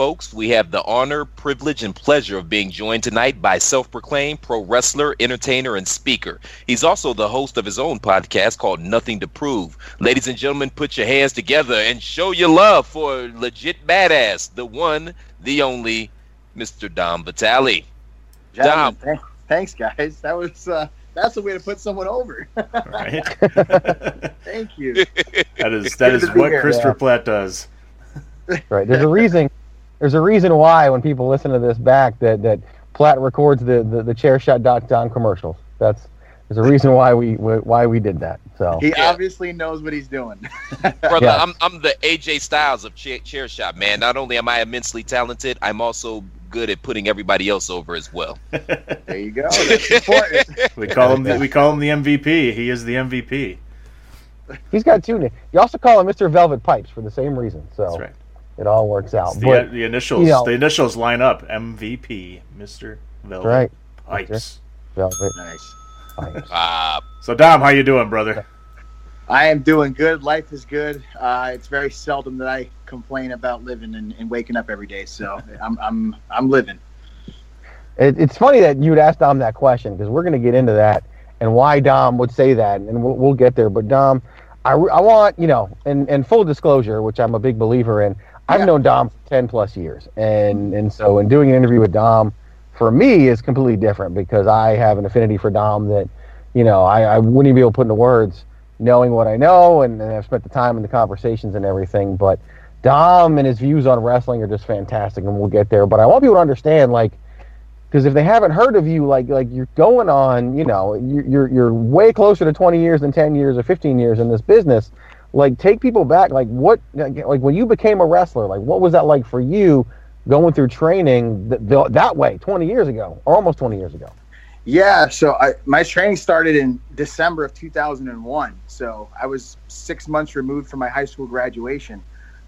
Folks, we have the honor, privilege, and pleasure of being joined tonight by self proclaimed pro wrestler, entertainer, and speaker. He's also the host of his own podcast called Nothing to Prove. Ladies and gentlemen, put your hands together and show your love for legit badass, the one, the only, Mr. Dom Vitale. Dom. Th- thanks, guys. That was. Uh that's the way to put someone over. right. Thank you. That is that is what here. Christopher yeah. Platt does. Right. There's a reason there's a reason why when people listen to this back that that Platt records the the, the chairshot.com commercials. That's there's a reason why we why we did that. So he yeah. obviously knows what he's doing. Brother, yes. I'm I'm the AJ Styles of chair, chair shot, man. Not only am I immensely talented, I'm also good at putting everybody else over as well. there you go. That's important. we call him the, we call him the MVP. He is the MVP. He's got two names. You also call him Mr. Velvet Pipes for the same reason. So That's right it all works out. The, but, the initials, you know, the initials line up. MVP, Mister Velvet right. Pipes. Velvet. Nice. Pipes. Uh, so Dom, how you doing, brother? I am doing good. Life is good. Uh, it's very seldom that I complain about living and, and waking up every day. So I'm I'm I'm living. It, it's funny that you would ask Dom that question because we're going to get into that and why Dom would say that, and we'll, we'll get there. But Dom, I, I want you know, and, and full disclosure, which I'm a big believer in. I've yeah. known Dom for ten plus years, and and so in doing an interview with Dom, for me is completely different because I have an affinity for Dom that, you know, I, I wouldn't even be able to put into words, knowing what I know, and, and I've spent the time in the conversations and everything. But Dom and his views on wrestling are just fantastic, and we'll get there. But I want people to understand, like, because if they haven't heard of you, like like you're going on, you know, you're you're way closer to 20 years than 10 years or 15 years in this business like take people back like what like when you became a wrestler like what was that like for you going through training th- that way 20 years ago or almost 20 years ago? Yeah so I, my training started in december of 2001 so i was six months removed from my high school graduation.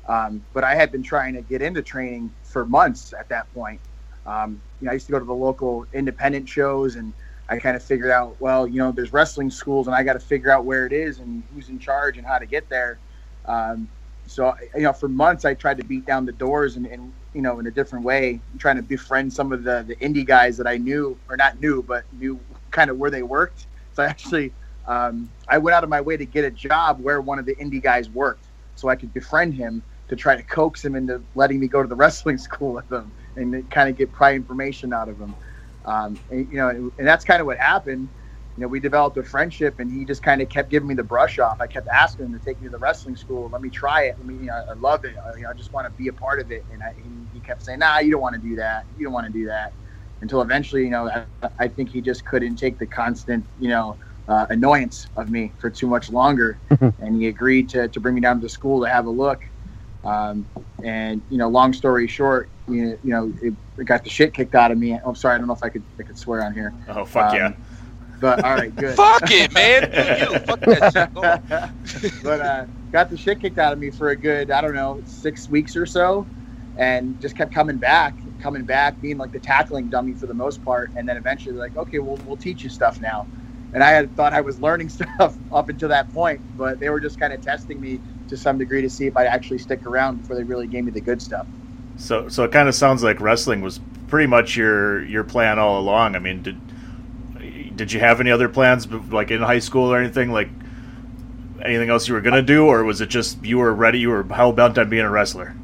Um, but i had been trying to get into training for months at that point. Um, you know, i used to go to the local independent shows and I kind of figured out, well, you know, there's wrestling schools, and I got to figure out where it is and who's in charge and how to get there. Um, so, you know, for months I tried to beat down the doors and, and you know, in a different way, trying to befriend some of the the indie guys that I knew, or not knew, but knew kind of where they worked. So I actually, um, I went out of my way to get a job where one of the indie guys worked, so I could befriend him to try to coax him into letting me go to the wrestling school with him and kind of get prior information out of him. Um, and, you know, and, and, that's kind of what happened. you know, we developed a friendship, and he just kind of kept giving me the brush off. I kept asking him to take me to the wrestling school. Let me try it. Let me, you know, I love it. I, you know, I just want to be a part of it. And I, he kept saying, "Nah, you don't want to do that. You don't want to do that." Until eventually, you know, I, I think he just couldn't take the constant, you know, uh, annoyance of me for too much longer, and he agreed to, to bring me down to the school to have a look. Um, and you know, long story short, you, you know, it, it, got the shit kicked out of me. I'm sorry, I don't know if I could I could swear on here. Oh fuck um, yeah! But all right, good. Fuck it, man. you. Fuck that shit. but uh, got the shit kicked out of me for a good I don't know six weeks or so, and just kept coming back, coming back, being like the tackling dummy for the most part, and then eventually like, okay, we'll we'll teach you stuff now. And I had thought I was learning stuff up until that point, but they were just kind of testing me to some degree to see if I'd actually stick around before they really gave me the good stuff. So, so it kind of sounds like wrestling was pretty much your your plan all along. I mean, did did you have any other plans, like in high school or anything, like anything else you were gonna do, or was it just you were ready, you were hell bent on being a wrestler?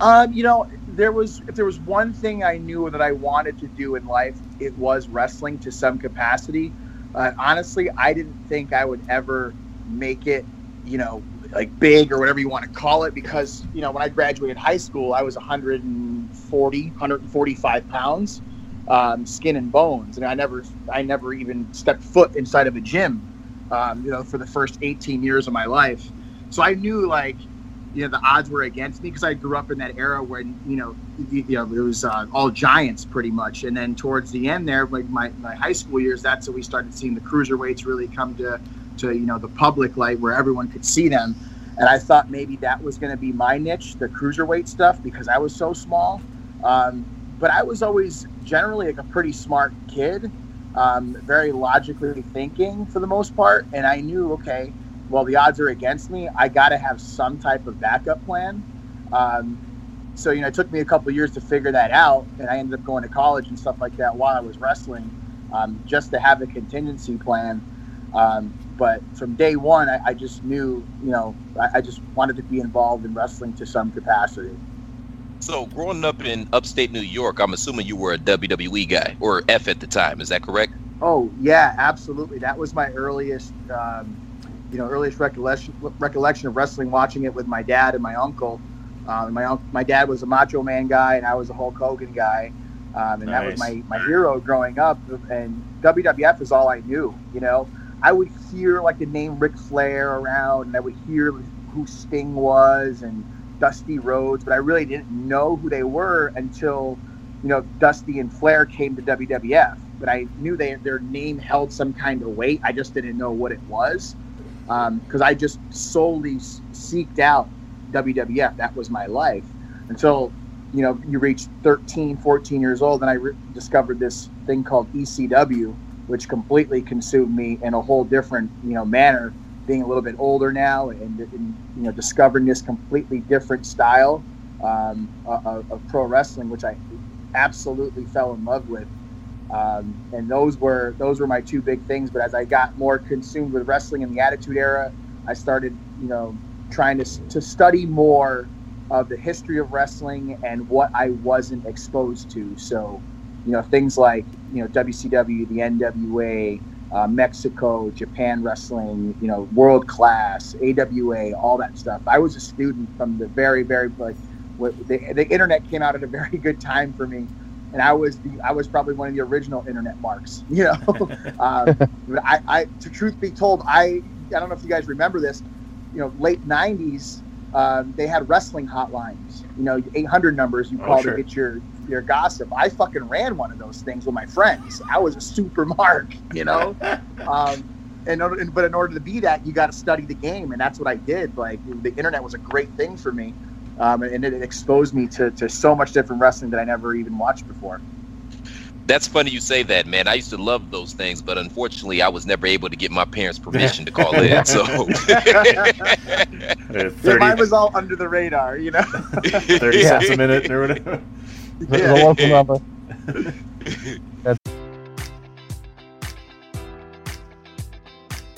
Um, you know, there was if there was one thing I knew that I wanted to do in life, it was wrestling to some capacity. Uh, honestly, I didn't think I would ever make it, you know, like big or whatever you want to call it because you know when i graduated high school i was 140 145 pounds um, skin and bones and i never i never even stepped foot inside of a gym um, you know for the first 18 years of my life. So i knew like you know the odds were against me because i grew up in that era when you know you, you know it was uh, all giants pretty much and then towards the end there like my, my high school years that's when we started seeing the cruiserweights really come to to you know the public light where everyone could see them. And I thought maybe that was going to be my niche, the cruiserweight stuff, because I was so small. Um, but I was always generally like a pretty smart kid, um, very logically thinking for the most part. And I knew, okay, well, the odds are against me. I got to have some type of backup plan. Um, so, you know, it took me a couple years to figure that out. And I ended up going to college and stuff like that while I was wrestling um, just to have a contingency plan. Um, but from day one, I, I just knew, you know, I, I, just wanted to be involved in wrestling to some capacity. So, growing up in upstate New York, I'm assuming you were a WWE guy or F at the time. Is that correct? Oh yeah, absolutely. That was my earliest, um, you know, earliest recollection recollection of wrestling. Watching it with my dad and my uncle. Um, my my dad was a Macho Man guy, and I was a Hulk Hogan guy. Um, and nice. that was my, my hero growing up. And WWF is all I knew, you know. I would hear like the name Ric Flair around, and I would hear who Sting was and Dusty Rhodes, but I really didn't know who they were until you know Dusty and Flair came to WWF. But I knew they their name held some kind of weight. I just didn't know what it was because um, I just solely seeked out WWF. That was my life until you know you reach 13, 14 years old, and I re- discovered this thing called ECW which completely consumed me in a whole different you know manner being a little bit older now and, and you know discovering this completely different style um, of, of, pro wrestling which i absolutely fell in love with um, and those were those were my two big things but as i got more consumed with wrestling in the attitude era i started you know trying to, to study more of the history of wrestling and what i wasn't exposed to so you know things like you know WCW, the NWA, uh, Mexico, Japan wrestling, you know world class, AWA, all that stuff. I was a student from the very very like the, the internet came out at a very good time for me. And I was the I was probably one of the original internet marks, you know. um, I, I, to truth be told, I I don't know if you guys remember this, you know, late '90s, um, they had wrestling hotlines. You know, 800 numbers you oh, call sure. to get your your gossip. I fucking ran one of those things with my friends. I was a super mark, you know. um, and, but in order to be that, you got to study the game, and that's what I did. Like the internet was a great thing for me, um, and it exposed me to to so much different wrestling that I never even watched before. That's funny you say that, man. I used to love those things, but unfortunately, I was never able to get my parents' permission to call in. So, yeah, mine was all under the radar, you know. Thirty yeah. cents a minute or whatever yeah. the local number.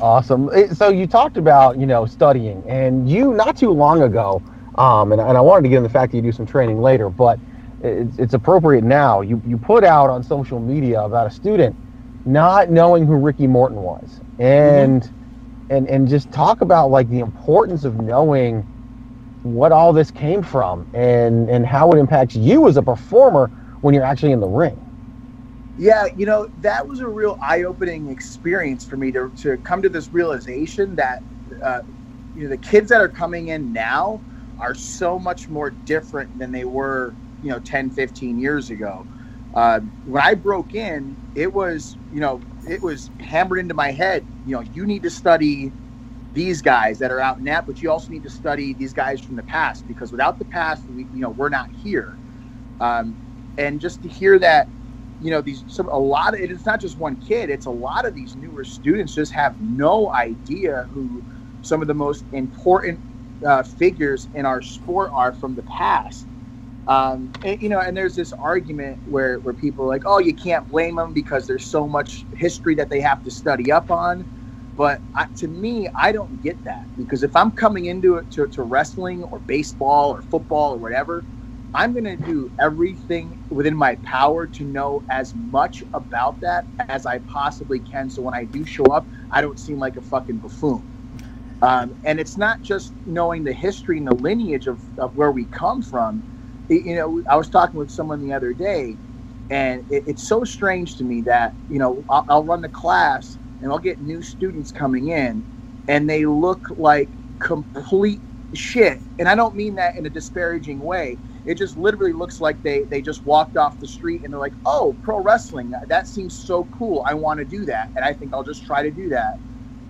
Awesome. So you talked about you know studying, and you not too long ago, um, and, and I wanted to get in the fact that you do some training later, but it's, it's appropriate now. You you put out on social media about a student not knowing who Ricky Morton was, and and and just talk about like the importance of knowing what all this came from and and how it impacts you as a performer when you're actually in the ring. Yeah, you know, that was a real eye opening experience for me to, to come to this realization that, uh, you know, the kids that are coming in now are so much more different than they were, you know, 10, 15 years ago. Uh, when I broke in, it was, you know, it was hammered into my head, you know, you need to study these guys that are out now, but you also need to study these guys from the past because without the past, we, you know, we're not here. Um, and just to hear that, you know, these some a lot of it's not just one kid; it's a lot of these newer students just have no idea who some of the most important uh, figures in our sport are from the past. Um, and, you know, and there's this argument where where people are like, oh, you can't blame them because there's so much history that they have to study up on. But I, to me, I don't get that because if I'm coming into it to, to wrestling or baseball or football or whatever, I'm going to do everything within my power to know as much about that as I possibly can. So when I do show up, I don't seem like a fucking buffoon. Um, and it's not just knowing the history and the lineage of, of where we come from. It- you know, I was talking with someone the other day, and it, it's so strange to me that, you know, I'll, I'll run the class and I'll get new students coming in, and they look like complete shit. And I don't mean that in a disparaging way. It just literally looks like they they just walked off the street and they're like, "Oh, pro wrestling. That seems so cool. I want to do that." And I think I'll just try to do that.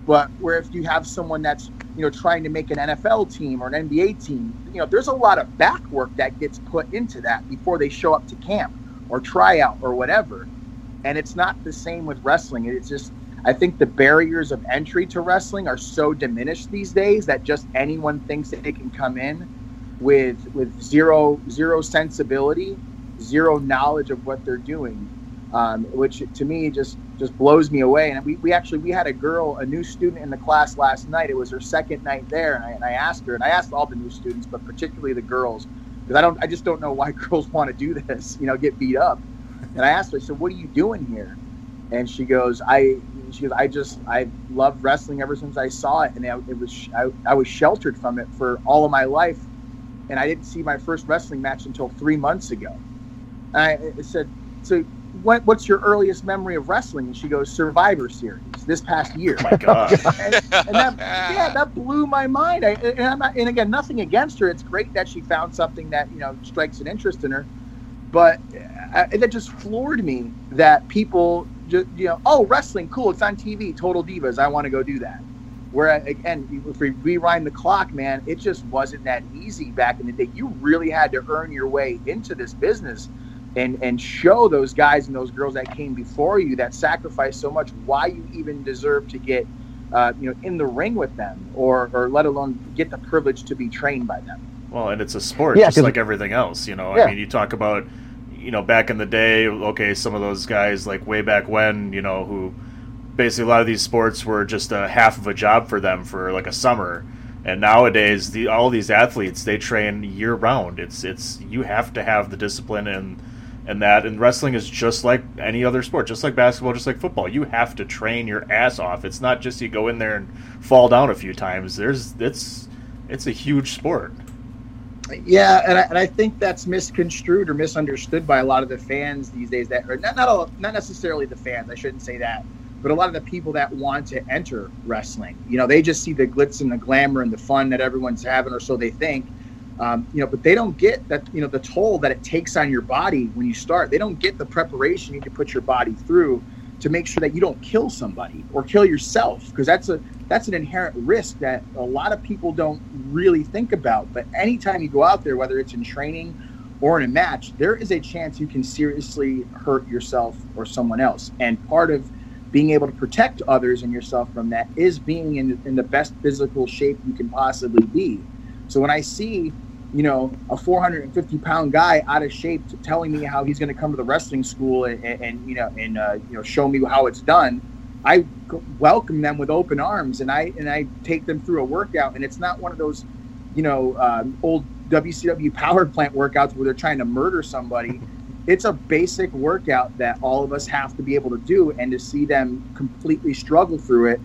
But where if you have someone that's you know trying to make an NFL team or an NBA team, you know, there's a lot of back work that gets put into that before they show up to camp or tryout or whatever. And it's not the same with wrestling. It's just I think the barriers of entry to wrestling are so diminished these days that just anyone thinks that they can come in with with zero zero sensibility, zero knowledge of what they're doing, um, which to me just just blows me away. And we, we actually we had a girl, a new student in the class last night. It was her second night there, and I, and I asked her, and I asked all the new students, but particularly the girls, because I don't I just don't know why girls want to do this, you know, get beat up. And I asked her, I said, "What are you doing here?" And she goes, "I." She goes, "I just I loved wrestling ever since I saw it, and I, it was I, I was sheltered from it for all of my life, and I didn't see my first wrestling match until three months ago." And I, I said, "So what, what's your earliest memory of wrestling?" And she goes, "Survivor Series this past year." My God. and, and that, yeah, that blew my mind. I, and, I'm not, and again, nothing against her. It's great that she found something that you know strikes an interest in her, but uh, that just floored me that people just you know, oh, wrestling, cool, it's on TV, Total Divas, I want to go do that. Where again, if we rewind the clock, man, it just wasn't that easy back in the day. You really had to earn your way into this business and and show those guys and those girls that came before you that sacrificed so much why you even deserve to get uh, you know, in the ring with them, or or let alone get the privilege to be trained by them. Well, and it's a sport Yeah, just 'cause- like everything else, you know. Yeah. I mean, you talk about, you know, back in the day, okay, some of those guys like way back when, you know, who basically a lot of these sports were just a half of a job for them for like a summer. And nowadays, the all these athletes they train year round. It's it's you have to have the discipline and and that. And wrestling is just like any other sport, just like basketball, just like football. You have to train your ass off. It's not just you go in there and fall down a few times. There's it's it's a huge sport. Yeah, and I, and I think that's misconstrued or misunderstood by a lot of the fans these days. That or not not all, not necessarily the fans. I shouldn't say that, but a lot of the people that want to enter wrestling. You know, they just see the glitz and the glamour and the fun that everyone's having, or so they think. Um, you know, but they don't get that. You know, the toll that it takes on your body when you start. They don't get the preparation you need to put your body through to make sure that you don't kill somebody or kill yourself because that's a that's an inherent risk that a lot of people don't really think about. But anytime you go out there whether it's in training or in a match there is a chance you can seriously hurt yourself or someone else. And part of being able to protect others and yourself from that is being in, in the best physical shape you can possibly be. So when i see you know, a 450 pound guy out of shape telling me how he's going to come to the wrestling school and, and, you know, and uh, you know, show me how it's done. I welcome them with open arms, and I and I take them through a workout, and it's not one of those, you know, um, old WCW power plant workouts where they're trying to murder somebody. It's a basic workout that all of us have to be able to do, and to see them completely struggle through it,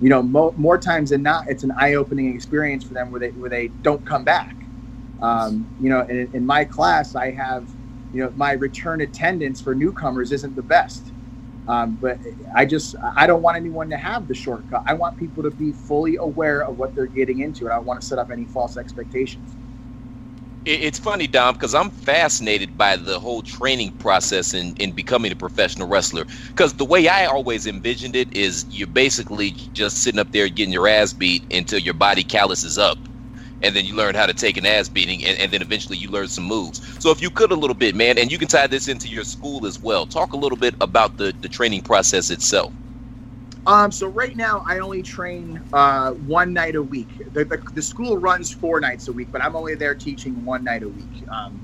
you know, mo- more times than not, it's an eye-opening experience for them where they where they don't come back. Um, you know, in, in my class, I have, you know, my return attendance for newcomers isn't the best. Um, but I just, I don't want anyone to have the shortcut. I want people to be fully aware of what they're getting into, and I don't want to set up any false expectations. It's funny, Dom, because I'm fascinated by the whole training process in, in becoming a professional wrestler. Because the way I always envisioned it is you're basically just sitting up there getting your ass beat until your body calluses up. And then you learn how to take an ass beating, and, and then eventually you learn some moves. So, if you could a little bit, man, and you can tie this into your school as well, talk a little bit about the, the training process itself. Um, so right now, I only train uh, one night a week. The, the, the school runs four nights a week, but I'm only there teaching one night a week. Um,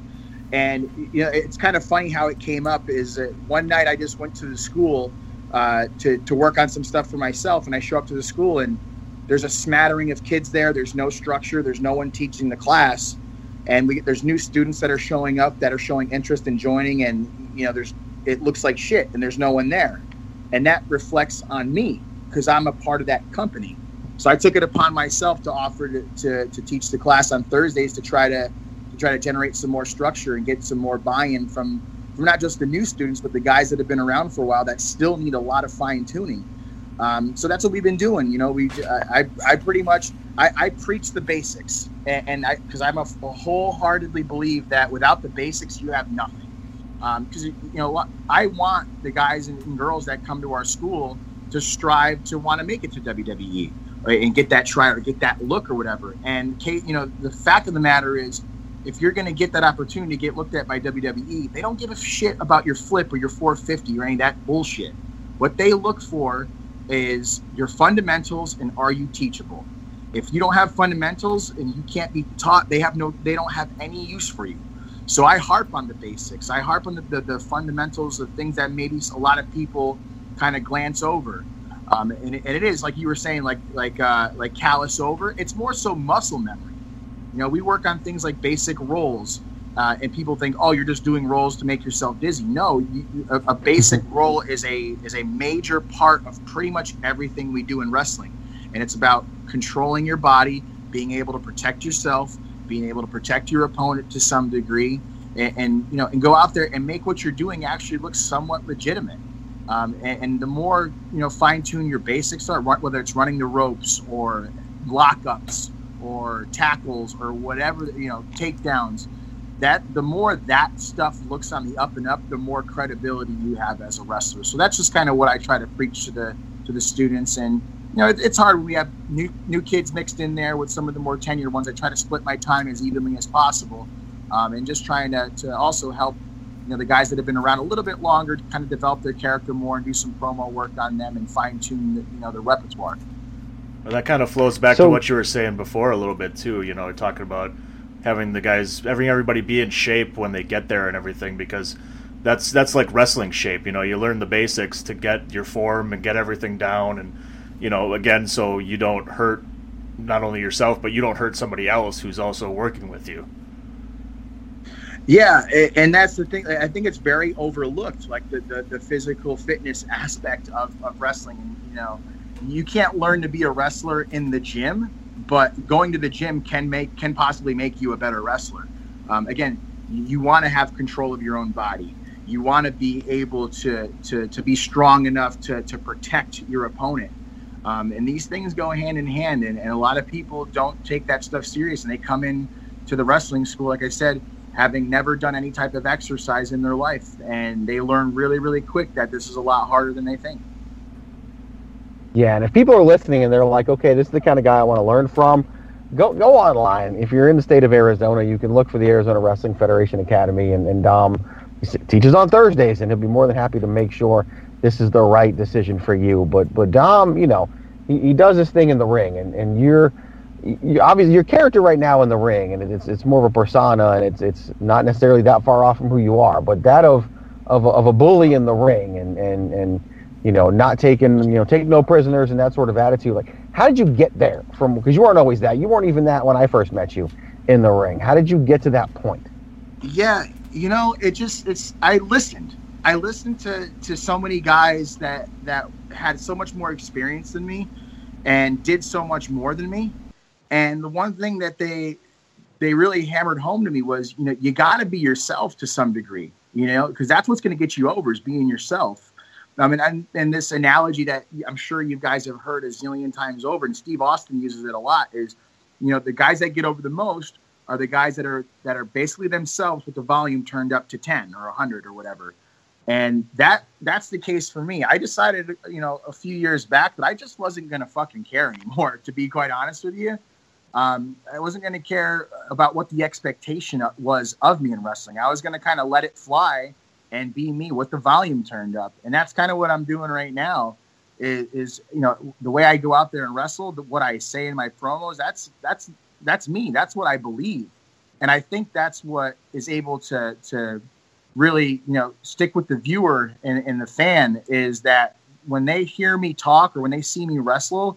and you know, it's kind of funny how it came up. Is that one night I just went to the school uh, to to work on some stuff for myself, and I show up to the school and there's a smattering of kids there. There's no structure. There's no one teaching the class, and we there's new students that are showing up that are showing interest in joining, and you know, there's it looks like shit, and there's no one there and that reflects on me because I'm a part of that company. So I took it upon myself to offer to, to, to teach the class on Thursdays to try to, to try to generate some more structure and get some more buy-in from from not just the new students but the guys that have been around for a while that still need a lot of fine tuning. Um, so that's what we've been doing. You know, we I, I, I pretty much I, I preach the basics, and, and I because I'm a, a wholeheartedly believe that without the basics you have nothing um, because you know I want the guys and, girls that come to our school to strive to want to make it to WWE right, uh, and get that try or get that look or whatever. And Kate, you know, the fact of the matter is, if you're going to get that opportunity to get looked at by WWE, they don't give a shit about your flip or your 450 or any of that bullshit. What they look for is your fundamentals and are you teachable. If you don't have fundamentals and you can't be taught, they have no, they don't have any use for you. So I harp on the basics. I harp on the, the, the fundamentals, the things that maybe a lot of people kind of glance over. Um, and, it, and it is like you were saying, like like uh, like callous over. It's more so muscle memory. You know, we work on things like basic rolls, uh, and people think, oh, you're just doing rolls to make yourself dizzy. No, you, a, a basic roll is a is a major part of pretty much everything we do in wrestling, and it's about controlling your body, being able to protect yourself, being able to protect your opponent to some degree, and, and you know, and go out there and make what you're doing actually look somewhat legitimate. Um, and, and the more you know, fine tune your basics are, whether it's running the ropes or lockups or tackles or whatever, you know, takedowns. That the more that stuff looks on the up and up, the more credibility you have as a wrestler. So that's just kind of what I try to preach to the to the students. And you know, it, it's hard when we have new new kids mixed in there with some of the more tenured ones. I try to split my time as evenly as possible, um, and just trying to, to also help you know the guys that have been around a little bit longer to kind of develop their character more and do some promo work on them and fine tune the, you know the repertoire. Well, that kind of flows back So- to what you were saying before a little bit too. You know, talking about having the guys, having everybody be in shape when they get there and everything, because that's that's like wrestling shape. You know, you learn the basics to get your form and get everything down, and you know, again, so you don't hurt not only yourself, but you don't hurt somebody else who's also working with you. Yeah, and that's the thing. I think it's very overlooked, like the, the, the physical fitness aspect of, of wrestling. You know, you can't learn to be a wrestler in the gym, but going to the gym can make can possibly make you a better wrestler. Um, again, you want to have control of your own body. You want to be able to to, to be strong enough to, to protect your opponent. Um, and these things go hand in hand, and, and a lot of people don't take that stuff serious, and they come in to the wrestling school, like I said, having never done any type of exercise in their life, and they learn really, really quick that this is a lot harder than they think. Yeah, and if people are listening and they're like, okay, this is the kind of guy I want to learn from, go go online. If you're in the state of Arizona, you can look for the Arizona Wrestling Federation Academy, and, and Dom teaches on Thursdays, and he'll be more than happy to make sure this is the right decision for you. But but Dom, you know, he, he does this thing in the ring, and, and you're you obviously your character right now in the ring, and it's it's more of a persona, and it's it's not necessarily that far off from who you are, but that of of of a bully in the ring, and and and you know not taking you know take no prisoners and that sort of attitude. Like, how did you get there from? Because you weren't always that. You weren't even that when I first met you in the ring. How did you get to that point? Yeah, you know, it just it's I listened. I listened to to so many guys that that had so much more experience than me and did so much more than me. And the one thing that they they really hammered home to me was, you know, you got to be yourself to some degree, you know, because that's what's going to get you over is being yourself. I mean, and, and this analogy that I'm sure you guys have heard a zillion times over, and Steve Austin uses it a lot, is, you know, the guys that get over the most are the guys that are that are basically themselves with the volume turned up to 10 or 100 or whatever. And that that's the case for me. I decided, you know, a few years back that I just wasn't going to fucking care anymore, to be quite honest with you. Um, I wasn't going to care about what the expectation was of me in wrestling. I was going to kind of let it fly and be me with the volume turned up. And that's kind of what I'm doing right now. Is, is you know the way I go out there and wrestle, the, what I say in my promos. That's that's that's me. That's what I believe, and I think that's what is able to to really you know stick with the viewer and, and the fan is that when they hear me talk or when they see me wrestle,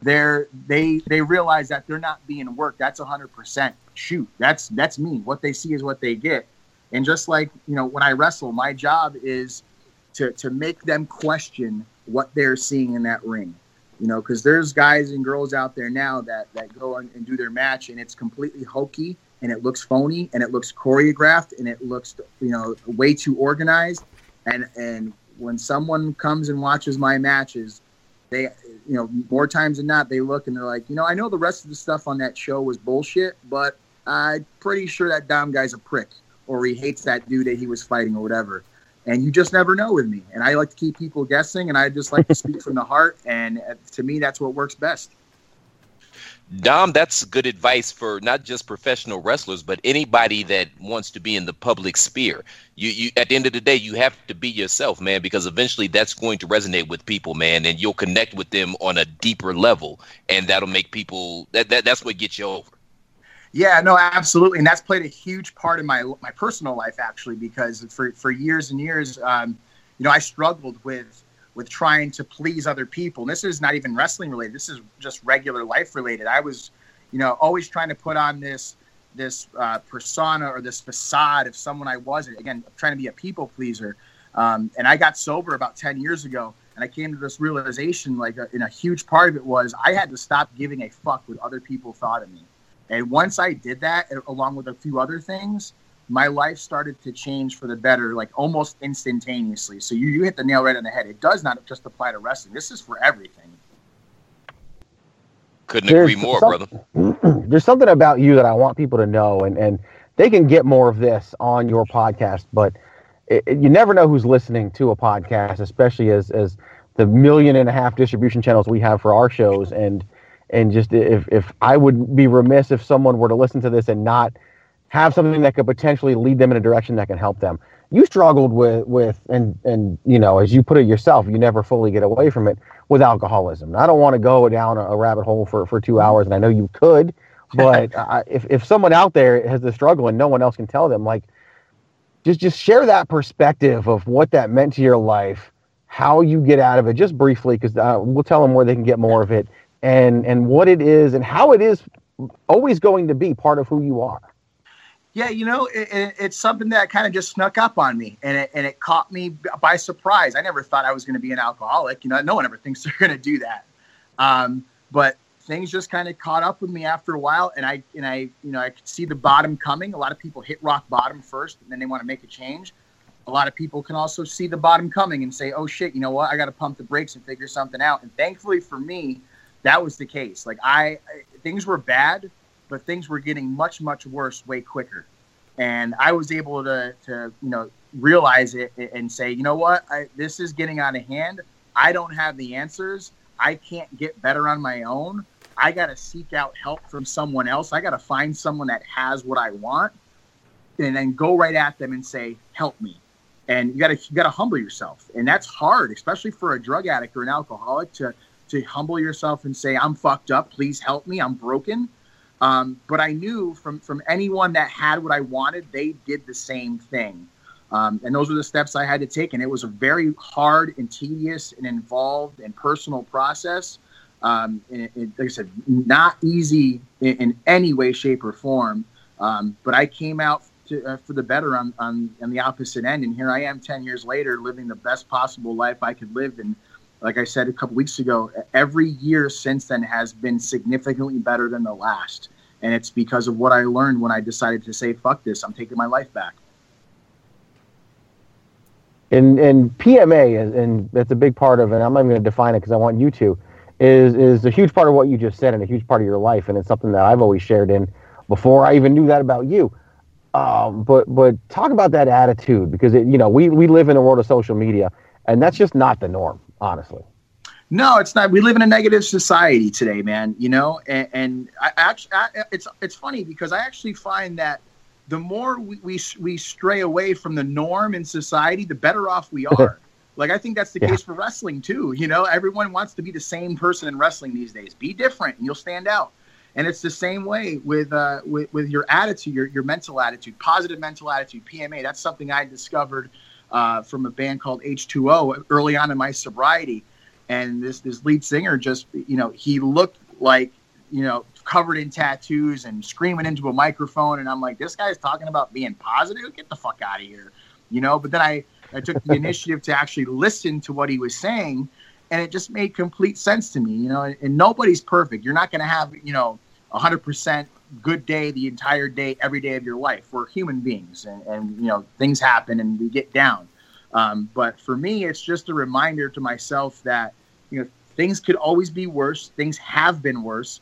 they're they they realize that they're not being worked. That's hundred percent shoot. That's that's me. What they see is what they get. And just like you know, when I wrestle, my job is to to make them question what they're seeing in that ring. You know, because there's guys and girls out there now that that go and, and do their match, and it's completely hokey, and it looks phony, and it looks choreographed, and it looks you know way too organized. And and when someone comes and watches my matches, they you know more times than not they look and they're like, you know, I know the rest of the stuff on that show was bullshit, but I'm pretty sure that Dom guy's a prick, or he hates that dude that he was fighting, or whatever and you just never know with me. And I like to keep people guessing, and I just like to speak from the heart. And uh, to me, that's what works best. Dom, that's good advice for not just professional wrestlers, but anybody that wants to be in the public sphere. You, you, at the end of the day, you have to be yourself, man, because eventually that's going to resonate with people, man, and you'll connect with them on a deeper level, and that'll make people. That, that that's what gets you over. Yeah, no, absolutely, and that's played a huge part in my my personal life actually, because for for years and years, um, you know, I struggled with with trying to please other people. And this is not even wrestling related. This is just regular life related. I was, you know, always trying to put on this this uh, persona or this facade of someone I wasn't. Again, trying to be a people pleaser. Um, and I got sober about ten years ago, and I came to this realization. Like, a, and a huge part of it was I had to stop giving a fuck what other people thought of me. And once I did that, along with a few other things, my life started to change for the better, like almost instantaneously. So you, you hit the nail right on the head. It does not just apply to wrestling. This is for everything. Couldn't There's agree more, some- brother. There's something about you that I want people to know, and, and they can get more of this on your podcast, but it, it- you never know who's listening to a podcast, especially as, as the million and a half distribution channels we have for our shows. And, and just if, if I would be remiss if someone were to listen to this and not have something that could potentially lead them in a direction that can help them. You struggled with with and and you know as you put it yourself, you never fully get away from it with alcoholism. And I don't want to go down a, rabbit hole for for two hours, and I know you could, but uh, if if someone out there has the struggle and no one else can tell them, like just just share that perspective of what that meant to your life, how you get out of it, just briefly, because uh, we'll tell them where they can get more of it, and and what it is and how it is always going to be part of who you are. Yeah, you know, it, it, it's something that kind of just snuck up on me, and it, and it caught me by surprise. I never thought I was going to be an alcoholic. You know, no one ever thinks they're going to do that. Um, but things just kind of caught up with me after a while, and I and I, you know, I could see the bottom coming. A lot of people hit rock bottom first, and then they want to make a change. A lot of people can also see the bottom coming and say, "Oh shit, you know what? I got to pump the brakes and figure something out." And thankfully for me, that was the case. Like I, things were bad, but things were getting much much worse way quicker. And i was able to to you know realize it and say you know what? I, this is getting out of hand. I don't have the answers. I can't get better on my own. I got to seek out help from someone else. I got to find someone that has what i want and then go right at them and say help me. And you got to you got to humble yourself. And that's hard especially for a drug addict or an alcoholic to to humble yourself and say i'm fucked up please help me i'm broken um, but I knew from from anyone that had what I wanted, they did the same thing. Um, and those were the steps I had to take. And it was a very hard and tedious and involved and personal process. Um, and it, it, like I said, not easy in, in any way, shape, or form. Um, but I came out to, uh, for the better on, on, on the opposite end. And here I am 10 years later, living the best possible life I could live. And like I said a couple weeks ago, every year since then has been significantly better than the last and it's because of what I learned when I decided to say fuck this. I'm taking my life back. And and PMA and that's a big part of it. I'm not going to define it because I want you to. Is is a huge part of what you just said and a huge part of your life, and it's something that I've always shared in before I even knew that about you. Um, but but talk about that attitude because it, you know we we live in a world of social media, and that's just not the norm, honestly. No, it's not. We live in a negative society today, man. You know, and, and I actually, I, it's it's funny because I actually find that the more we, we we stray away from the norm in society, the better off we are. like I think that's the yeah. case for wrestling too. You know, everyone wants to be the same person in wrestling these days. Be different, and you'll stand out. And it's the same way with uh, with, with your attitude, your your mental attitude, positive mental attitude, PMA. That's something I discovered uh, from a band called H2O early on in my sobriety. And this this lead singer just you know he looked like you know covered in tattoos and screaming into a microphone. And i'm like this guy's talking about being positive? Get the fuck out of here you know? But then i i took the initiative to actually listen to what he was saying and it just made complete sense to me you know? And, and nobody's perfect. You're not going to have you know 100% good day the entire day every day of your life we're human beings and, and you know things happen and we get down um, but for me, it's just a reminder to myself that you know things could always be worse. Things have been worse,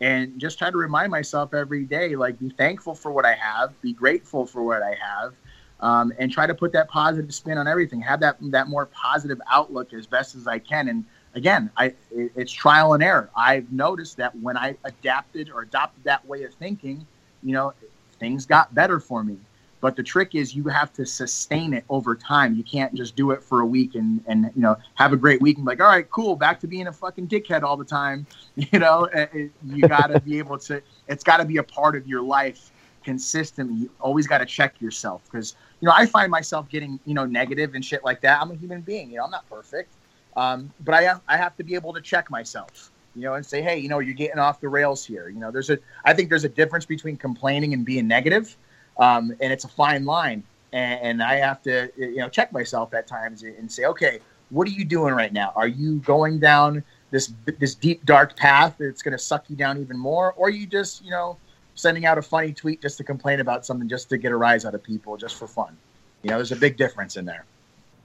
and just try to remind myself every day, like be thankful for what I have, be grateful for what I have, um, and try to put that positive spin on everything. Have that that more positive outlook as best as I can. And again, I it's trial and error. I've noticed that when I adapted or adopted that way of thinking, you know, things got better for me. But the trick is you have to sustain it over time. You can't just do it for a week and and you know have a great week and be like, all right, cool, back to being a fucking dickhead all the time. You know, it, you got to be able to. It's got to be a part of your life consistently. You always got to check yourself because you know I find myself getting you know negative and shit like that. I'm a human being. You know, I'm not perfect, um, but I have, I have to be able to check myself you know, and say, hey, you know, you're getting off the rails here. You know, there's a, I think there's a difference between complaining and being negative um, and it's a fine line. And, and, I have to, you know, check myself at times and say, okay, what are you doing right now? Are you going down this this deep dark path that's going to suck you down even more, or are you just, you know, sending out a funny tweet just to complain about something just to get a rise out of people just for fun? You know, there's a big difference in there.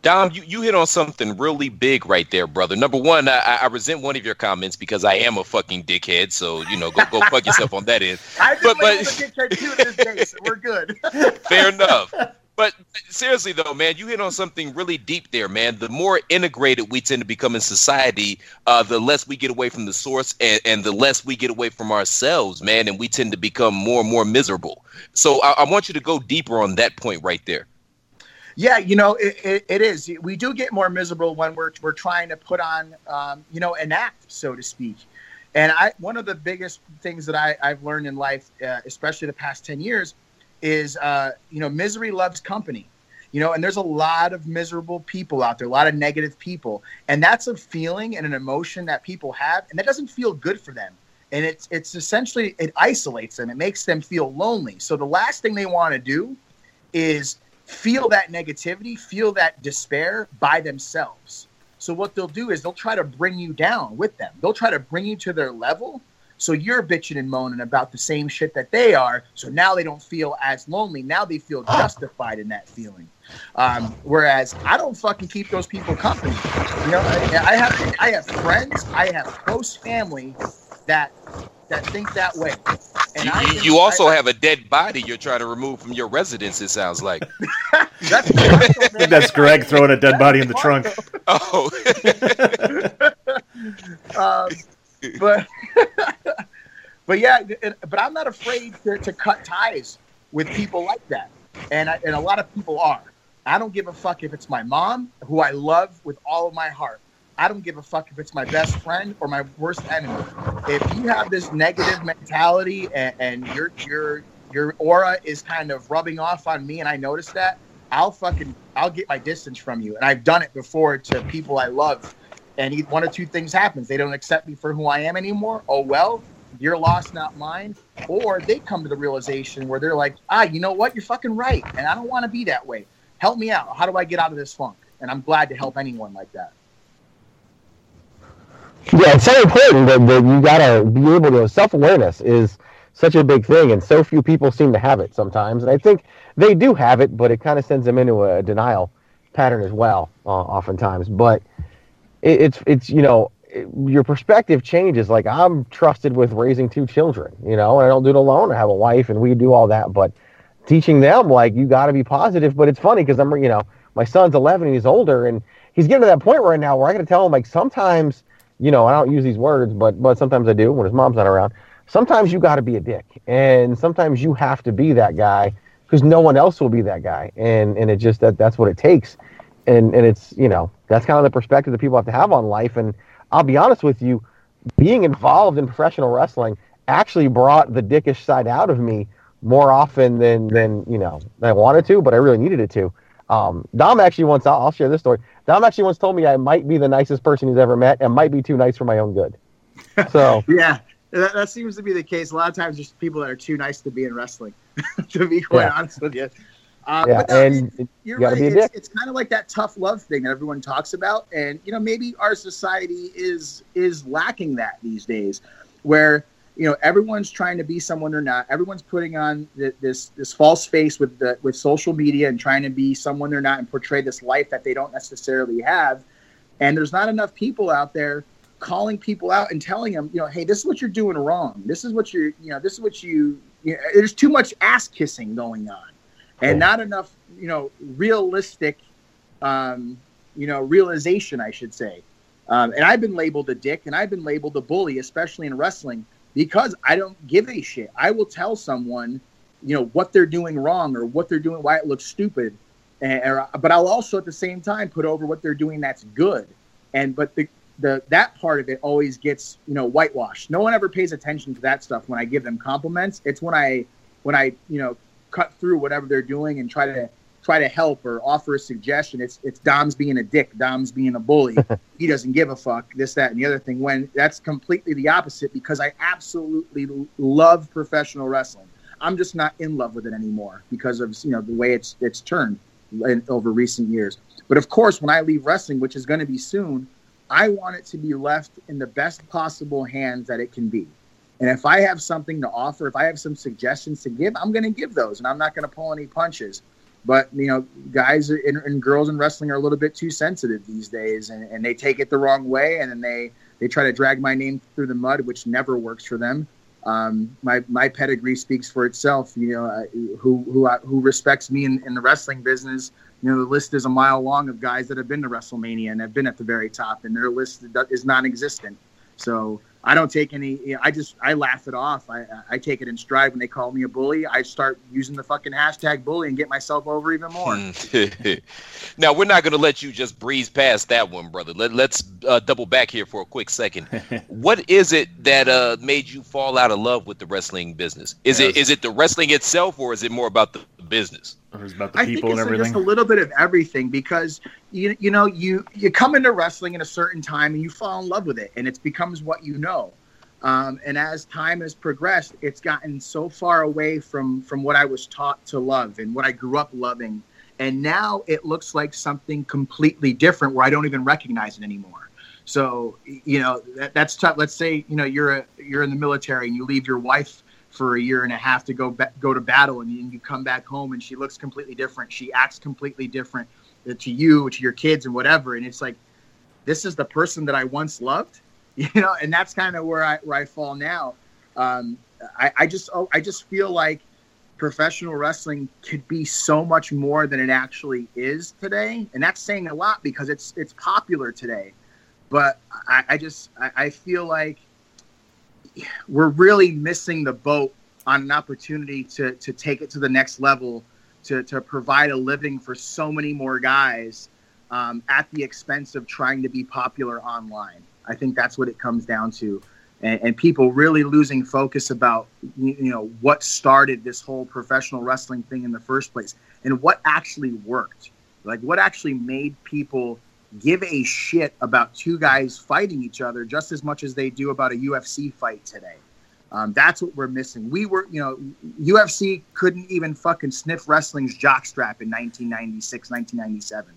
Dom, you, you hit on something really big right there, brother. Number one, I, I resent one of your comments because I am a fucking dickhead. So you know, go go fuck yourself on that end. Been but, but, a dickhead too to this day, so we're good. Fair enough. But seriously though, man, you hit on something really deep there, man. The more integrated we tend to become in society, uh, the less we get away from the source, and, and the less we get away from ourselves, man, and we tend to become more and more miserable. So I, I want you to go deeper on that point right there. Yeah, you know, it, it, it is. We do get more miserable when we're we're trying to put on, um, you know, an act, so to speak. And I, one of the biggest things that I, I've learned in life, uh, especially the past ten years, is, uh, you know, misery loves company. You know, and there's a lot of miserable people out there, a lot of negative people, and that's a feeling and an emotion that people have, and that doesn't feel good for them. And it's it's essentially it isolates them. It makes them feel lonely. So the last thing they want to do is feel that negativity, feel that despair by themselves. So what they'll do is they'll try to bring you down with them. They'll try to bring you to their level. So you're bitching and moaning about the same shit that they are. So now they don't feel as lonely. Now they feel justified in that feeling. Um, whereas I don't fucking keep those people company. You know, I, I have I have friends, I have close family that that think that way. And You, I you- can- you also I- have a dead body you're trying to remove from your residence. It sounds like. that's, I think that's Greg throwing a dead body in the trunk. Oh, um, but but yeah, but I'm not afraid to, to cut ties with people like that, and I, and a lot of people are. I don't give a fuck if it's my mom, who I love with all of my heart. I don't give a fuck if it's my best friend or my worst enemy. If you have this negative mentality and, and your your your aura is kind of rubbing off on me, and I notice that, I'll fucking I'll get my distance from you. And I've done it before to people I love and one or two things happens. They don't accept me for who I am anymore. Oh well, your loss, not mine. Or they come to the realization where they're like, ah, you know what? You're fucking right, and I don't want to be that way. Help me out. How do I get out of this funk? And I'm glad to help anyone like that. Yeah, it's so important that, that you gotta be able to self awareness is such a big thing, and so few people seem to have it sometimes. And I think they do have it, but it kind of sends them into a denial pattern as well, uh, oftentimes. But it, it's it's you know it- your perspective changes. Like I'm trusted with raising two children, you know, and I don't do it alone. I have a wife, and we do all that. But teaching them like you got to be positive. But it's funny because I'm you know my son's 11 and he's older, and he's getting to that point right now where I got to tell him like sometimes you know I don't use these words, but but sometimes I do when his mom's not around. Sometimes you got to be a dick, and sometimes you have to be that guy because no one else will be that guy, and and it just that that's what it takes and and it's you know that's kind of the perspective that people have to have on life and i'll be honest with you being involved in professional wrestling actually brought the dickish side out of me more often than than you know i wanted to but i really needed it to um, dom actually once I'll, I'll share this story dom actually once told me i might be the nicest person he's ever met and might be too nice for my own good so Yeah, that, that seems to be the case. A lot of times, just people that are too nice to be in wrestling. to be quite Yeah. honest with you. Uh, yeah no, and it- you you're gotta right. It's, it's kind of like that tough love thing that everyone talks about, and you know maybe our society is is lacking that these days, where you know everyone's trying to be someone they're not. Everyone's putting on th- this this false face with the with social media and trying to be someone they're not and portray this life that they don't necessarily have. And there's not enough people out there calling people out and telling them, you know, hey, this is what you're doing wrong. This is what you're, you know, this is what you. you know, there's too much ass kissing going on and not enough you know realistic um, you know realization i should say um, and i've been labeled a dick and i've been labeled a bully especially in wrestling because i don't give a shit. I will tell someone you know what they're doing wrong or what they're doing why it looks stupid. And, or, but i'll also at the same time put over what they're doing that's good. And but the the that part of it always gets you know whitewashed. No one ever pays attention to that stuff when i give them compliments. It's when i when i you know cut through whatever they're doing and try to try to help or offer a suggestion. It's it's Dom's being a dick, Dom's being a bully. he doesn't give a fuck. This, that, and the other thing. When that's completely the opposite because I absolutely love professional wrestling. I'm just not in love with it anymore because of you know the way it's it's turned in, over recent years. But of course, when I leave wrestling, which is going to be soon, I want it to be left in the best possible hands that it can be. And if I have something to offer, if I have some suggestions to give, I'm going to give those, and I'm not going to pull any punches. But you know, guys and, and girls in wrestling are a little bit too sensitive these days, and, and they take it the wrong way, and then they they try to drag my name through the mud, which never works for them. Um, my my pedigree speaks for itself. You know, uh, who who uh, who respects me in, in the wrestling business. You know, the list is a mile long of guys that have been to WrestleMania and have been at the very top, and their list is non-existent. So I don't take any. You know, I just I laugh it off. I I take it in stride when they call me a bully. I start using the fucking hashtag bully and get myself over even more. now we're not going to let you just breeze past that one, brother. Let, let's uh, double back here for a quick second. what is it that uh, made you fall out of love with the wrestling business? Is yes. it is it the wrestling itself, or is it more about the business? Or is about the people and everything? Just a little bit of everything because you you know you you come into wrestling at a certain time and you fall in love with it, and it becomes what you know um, and as time has progressed, it's gotten so far away from from what I was taught to love and what I grew up loving. And now it looks like something completely different where I don't even recognize it anymore. So you know that, that's tough. Let's say you know you're a, you're in the military and you leave your wife for a year and a half to go ba- go to battle, and and you come back home and she looks completely different. She acts completely different to you, to your kids, and whatever. And it's like, this is the person that I once loved you know, and that's kind of where I where I fall now. Um, I, I just oh, I just feel like professional wrestling could be so much more than it actually is today, and that's saying a lot because it's it's popular today. But I, I just I, I feel like we're really missing the boat on an opportunity to to take it to the next level, to to provide a living for so many more guys um, at the expense of trying to be popular online. I think that's what it comes down to. And, and, people really losing focus about you know what started this whole professional wrestling thing in the first place and what actually worked like what actually made people give a shit about two guys fighting each other just as much as they do about a UFC fight today. Um, that's what we're missing. We were, you know, UFC couldn't even fucking sniff wrestling's jockstrap in 1996, 1997.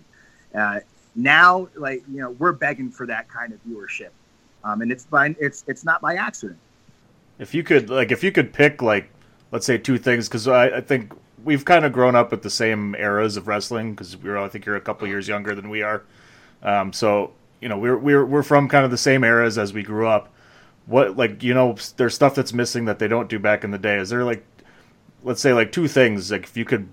Uh, now like you know we're begging for that kind of viewership um, and it's by it's it's not by accident if you could like if you could pick like let's say two things because I, I think we've kind of grown up with the same eras of wrestling because we're I think you're a couple years younger than we are um, so you know we're we're we're from kind of the same eras as we grew up what like you know there's stuff that's missing that they don't do back in the day is there like let's say like two things like if you could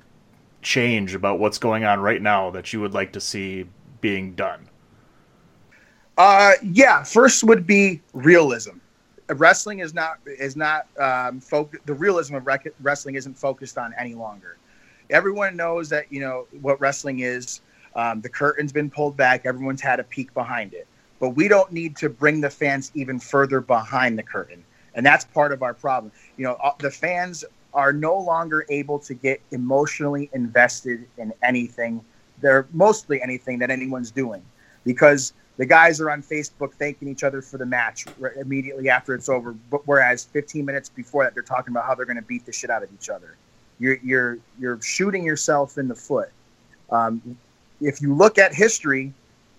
change about what's going on right now that you would like to see being done? Uh, yeah. First would be realism. Wrestling is not is not um, the realism of rec- wrestling isn't focused on any longer. Everyone knows that you know what wrestling is. Um, the curtain's been pulled back. Everyone's had a peek behind it, but we don't need to bring the fans even further behind the curtain, and that's part of our problem. You know, uh, the fans are no longer able to get emotionally invested in anything they're mostly anything that anyone's doing because the guys are on Facebook thanking each other for the match immediately after it's over. But whereas 15 minutes before that, they're talking about how they're going to beat the shit out of each other. You're you're you're shooting yourself in the foot. Um, if you look at history,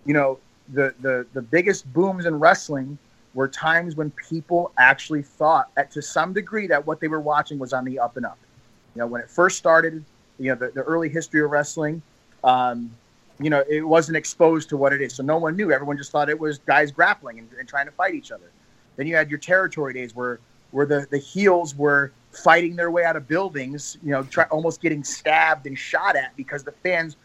you know the the the biggest booms in wrestling were times when people actually thought, to some degree, that what they were watching was on the up and up. You know, when it first started, you know, the, the early history of wrestling, um, you know, it wasn't exposed to what it is. So no one knew. Everyone just thought it was guys grappling and, and trying to fight each other. Then you had your territory days where where the, the heels were fighting their way out of buildings, you know, try, almost getting stabbed and shot at because the fans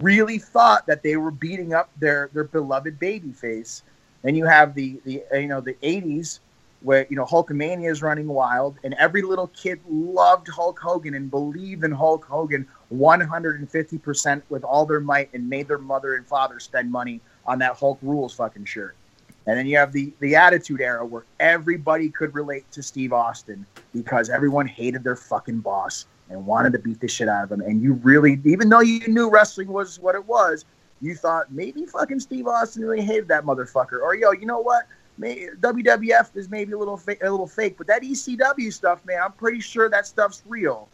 really thought that they were beating up their their beloved baby face. Then you have the the you know the 80s where you know Hulkamania is running wild, and every little kid loved Hulk Hogan and believed in Hulk Hogan 150 percent with all their might, and made their mother and father spend money on that Hulk rules fucking shirt. And then you have the the Attitude Era where everybody could relate to Steve Austin because everyone hated their fucking boss and wanted to beat the shit out of him. And you really, even though you knew wrestling was what it was, you thought maybe fucking Steve Austin really hated that motherfucker. Or yo, you know what? may, WWF is maybe a little fa- a little fake, but that ECW stuff, man, I'm pretty sure that stuff's real.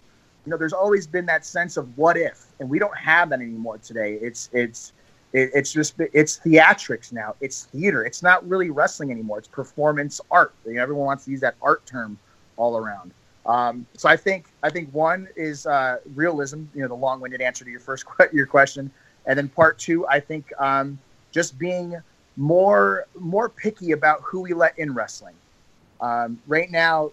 You know, there's always been that sense of what if, and we don't have that anymore today. It's it's it, it's just it's theatrics now. It's theater. It's not really wrestling anymore. It's performance art. You know, everyone wants to use that art term all around. Um, so I think I think one is uh, realism. You know, the long-winded answer to your first your question, and then part two, I think um, just being more more picky about who we let in wrestling. Um, right now,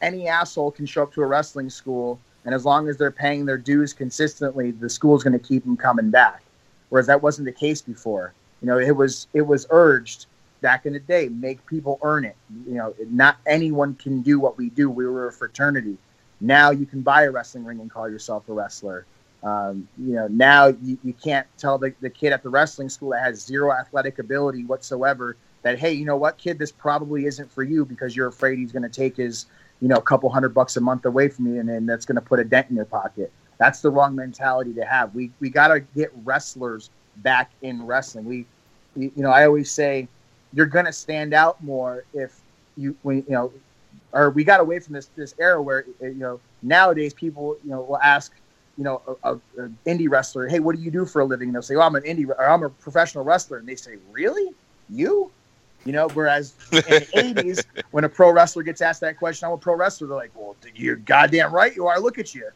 any asshole can show up to a wrestling school, and as long as they're paying their dues consistently, the school's going to keep them coming back. Whereas that wasn't the case before. You know, it was it was urged back in the day, make people earn it. You know, not anyone can do what we do. We were a fraternity. Now you can buy a wrestling ring and call yourself a wrestler. Um, you know, now you, you can't tell the, the kid at the wrestling school that has zero athletic ability whatsoever that, hey, you know what, kid, this probably isn't for you because you're afraid he's going to take his, you know, a couple hundred bucks a month away from you and then that's going to put a dent in your pocket. That's the wrong mentality to have. We, we got to get wrestlers back in wrestling. We, you know, I always say you're going to stand out more if you, when, you know, or we got away from this, this era where, you know, nowadays people, you know, will ask, you know, a, a, a, indie wrestler, hey, what do you do for a living? And they'll say, oh, I'm an indie, or I'm a professional wrestler. And they say, really? You? You know, whereas in the 80s, when a pro wrestler gets asked that question, I'm a pro wrestler, they're like, well, you're goddamn right you are. Look at you.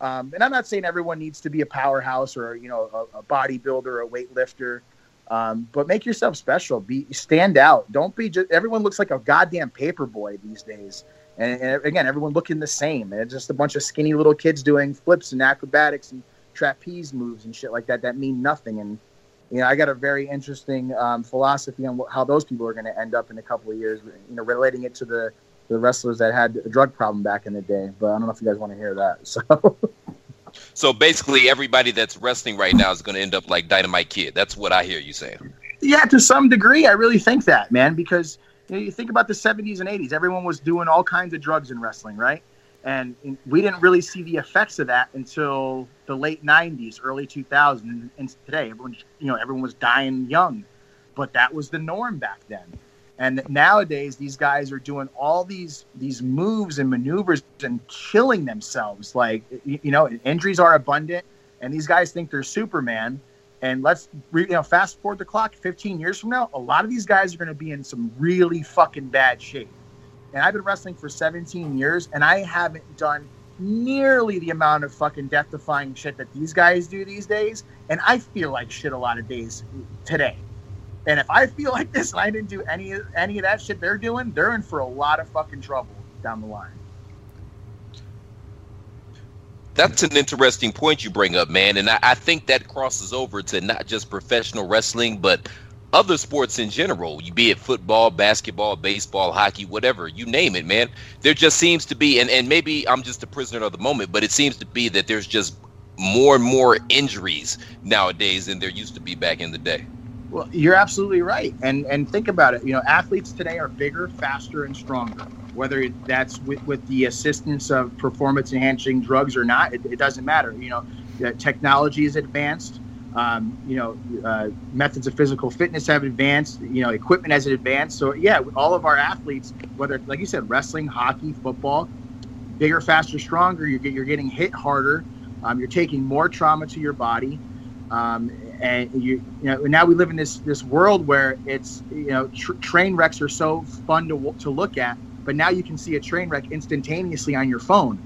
Um, and I'm not saying everyone needs to be a powerhouse or, you know, a, a bodybuilder or a weightlifter. Um, but make yourself special. Be stand out. Don't be just everyone looks like a goddamn paper boy these days. And, and, again, everyone looking the same. And it's just a bunch of skinny little kids doing flips and acrobatics and trapeze moves and shit like that that mean nothing. And you know, I got a very interesting um, philosophy on how those people are going to end up in a couple of years. You know, relating it to the the wrestlers that had a drug problem back in the day. But I don't know if you guys want to hear that. So. So basically, everybody that's wrestling right now is going to end up like Dynamite Kid. That's what I hear you saying. Yeah, to some degree, I really think that, man, because you, know, you think about the 70s and 80s, everyone was doing all kinds of drugs in wrestling, right? And we didn't really see the effects of that until the late 90s, early 2000s, and today. Everyone, you know, everyone was dying young, but that was the norm back then. And nowadays, these guys are doing all these these moves and maneuvers and killing themselves. Like you know, injuries are abundant, and these guys think they're Superman and let's you know fast forward the clock 15 years from now, a lot of these guys are going to be in some really fucking bad shape. And I've been wrestling for 17 years, and I haven't done nearly the amount of fucking death defying shit that these guys do these days. And I feel like shit a lot of days today. And if I feel like this and I didn't do any any of that shit they're doing, they're in for a lot of fucking trouble down the line that's an interesting point you bring up, man. And I, I, think that crosses over to not just professional wrestling, but other sports in general. You be it football, basketball, baseball, hockey, whatever, you name it, man. There just seems to be, and, and maybe I'm just a prisoner of the moment, but it seems to be that there's just more and more injuries nowadays than there used to be back in the day. Well, you're absolutely right. And and think about it. You know, athletes today are bigger, faster, and stronger whether that's with, with the assistance of performance enhancing drugs or not, it, it doesn't matter. You know, technology is advanced. Um, you know, uh, methods of physical fitness have advanced. You know, equipment has advanced. So yeah, all of our athletes, whether like you said, wrestling, hockey, football, bigger, faster, stronger. You're you're getting hit harder. Um, you're taking more trauma to your body. Um, and you, you know now we live in this this world where it's you know tr- train wrecks are so fun to to look at but now you can see a train wreck instantaneously on your phone,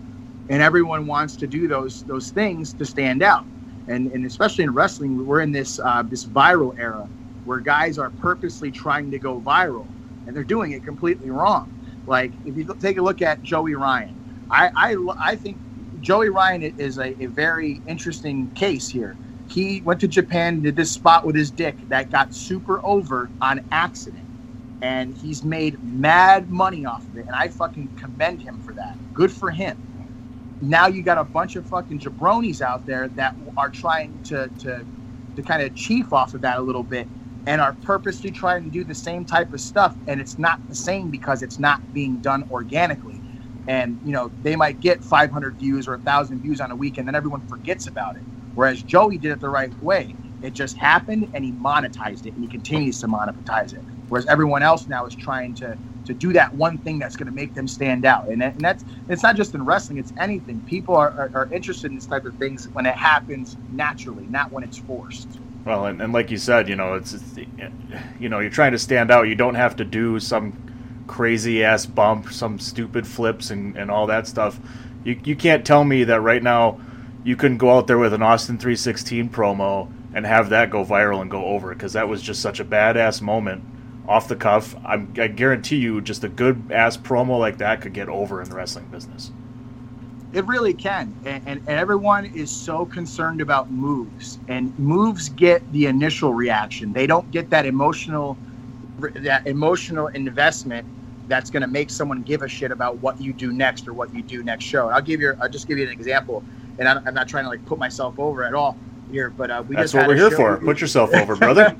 and everyone wants to do those those things to stand out. And and especially in wrestling, we're in this uh, this viral era where guys are purposely trying to go viral, and they're doing it completely wrong. Like if you take a look at Joey Ryan, I I, I think Joey Ryan is a, a very interesting case here. He went to Japan, did this spot with his dick that got super over on accident. And he's made mad money off of it, and I fucking commend him for that. Good for him. Now you got a bunch of fucking jabronis out there that are trying to to to kind of chief off of that a little bit and are purposely trying to do the same type of stuff. And it's not the same because it's not being done organically. And you know they might get 500 views or 1000 views on a week and then everyone forgets about it whereas joey did it the right way. It just happened and he monetized it and he continues to monetize it. Whereas everyone else now is trying to to do that one thing that's going to make them stand out. And, and that's it's not just in wrestling it's anything. People are, are, are, interested in this type of things when it happens naturally not when it's forced. Well and, and like you said you know it's, it's you know you're trying to stand out. You don't have to do some crazy ass bump some stupid flips and, and all that stuff. You, you can't tell me that right now you couldn't go out there with an austin 316 promo and have that go viral and go over because that was just such a badass moment off the cuff. I'm, I guarantee you, just a good ass promo like that could get over in the wrestling business. It really can, and, and, and, everyone is so concerned about moves, and moves get the initial reaction. They don't get that emotional that emotional investment that's going to make someone give a shit about what you do next or what you do next show. I'll give you, I'll just give you an example, and I, I'm not trying to like put myself over at all here, but uh, we That's just what had we're here show- for. Put yourself over, brother.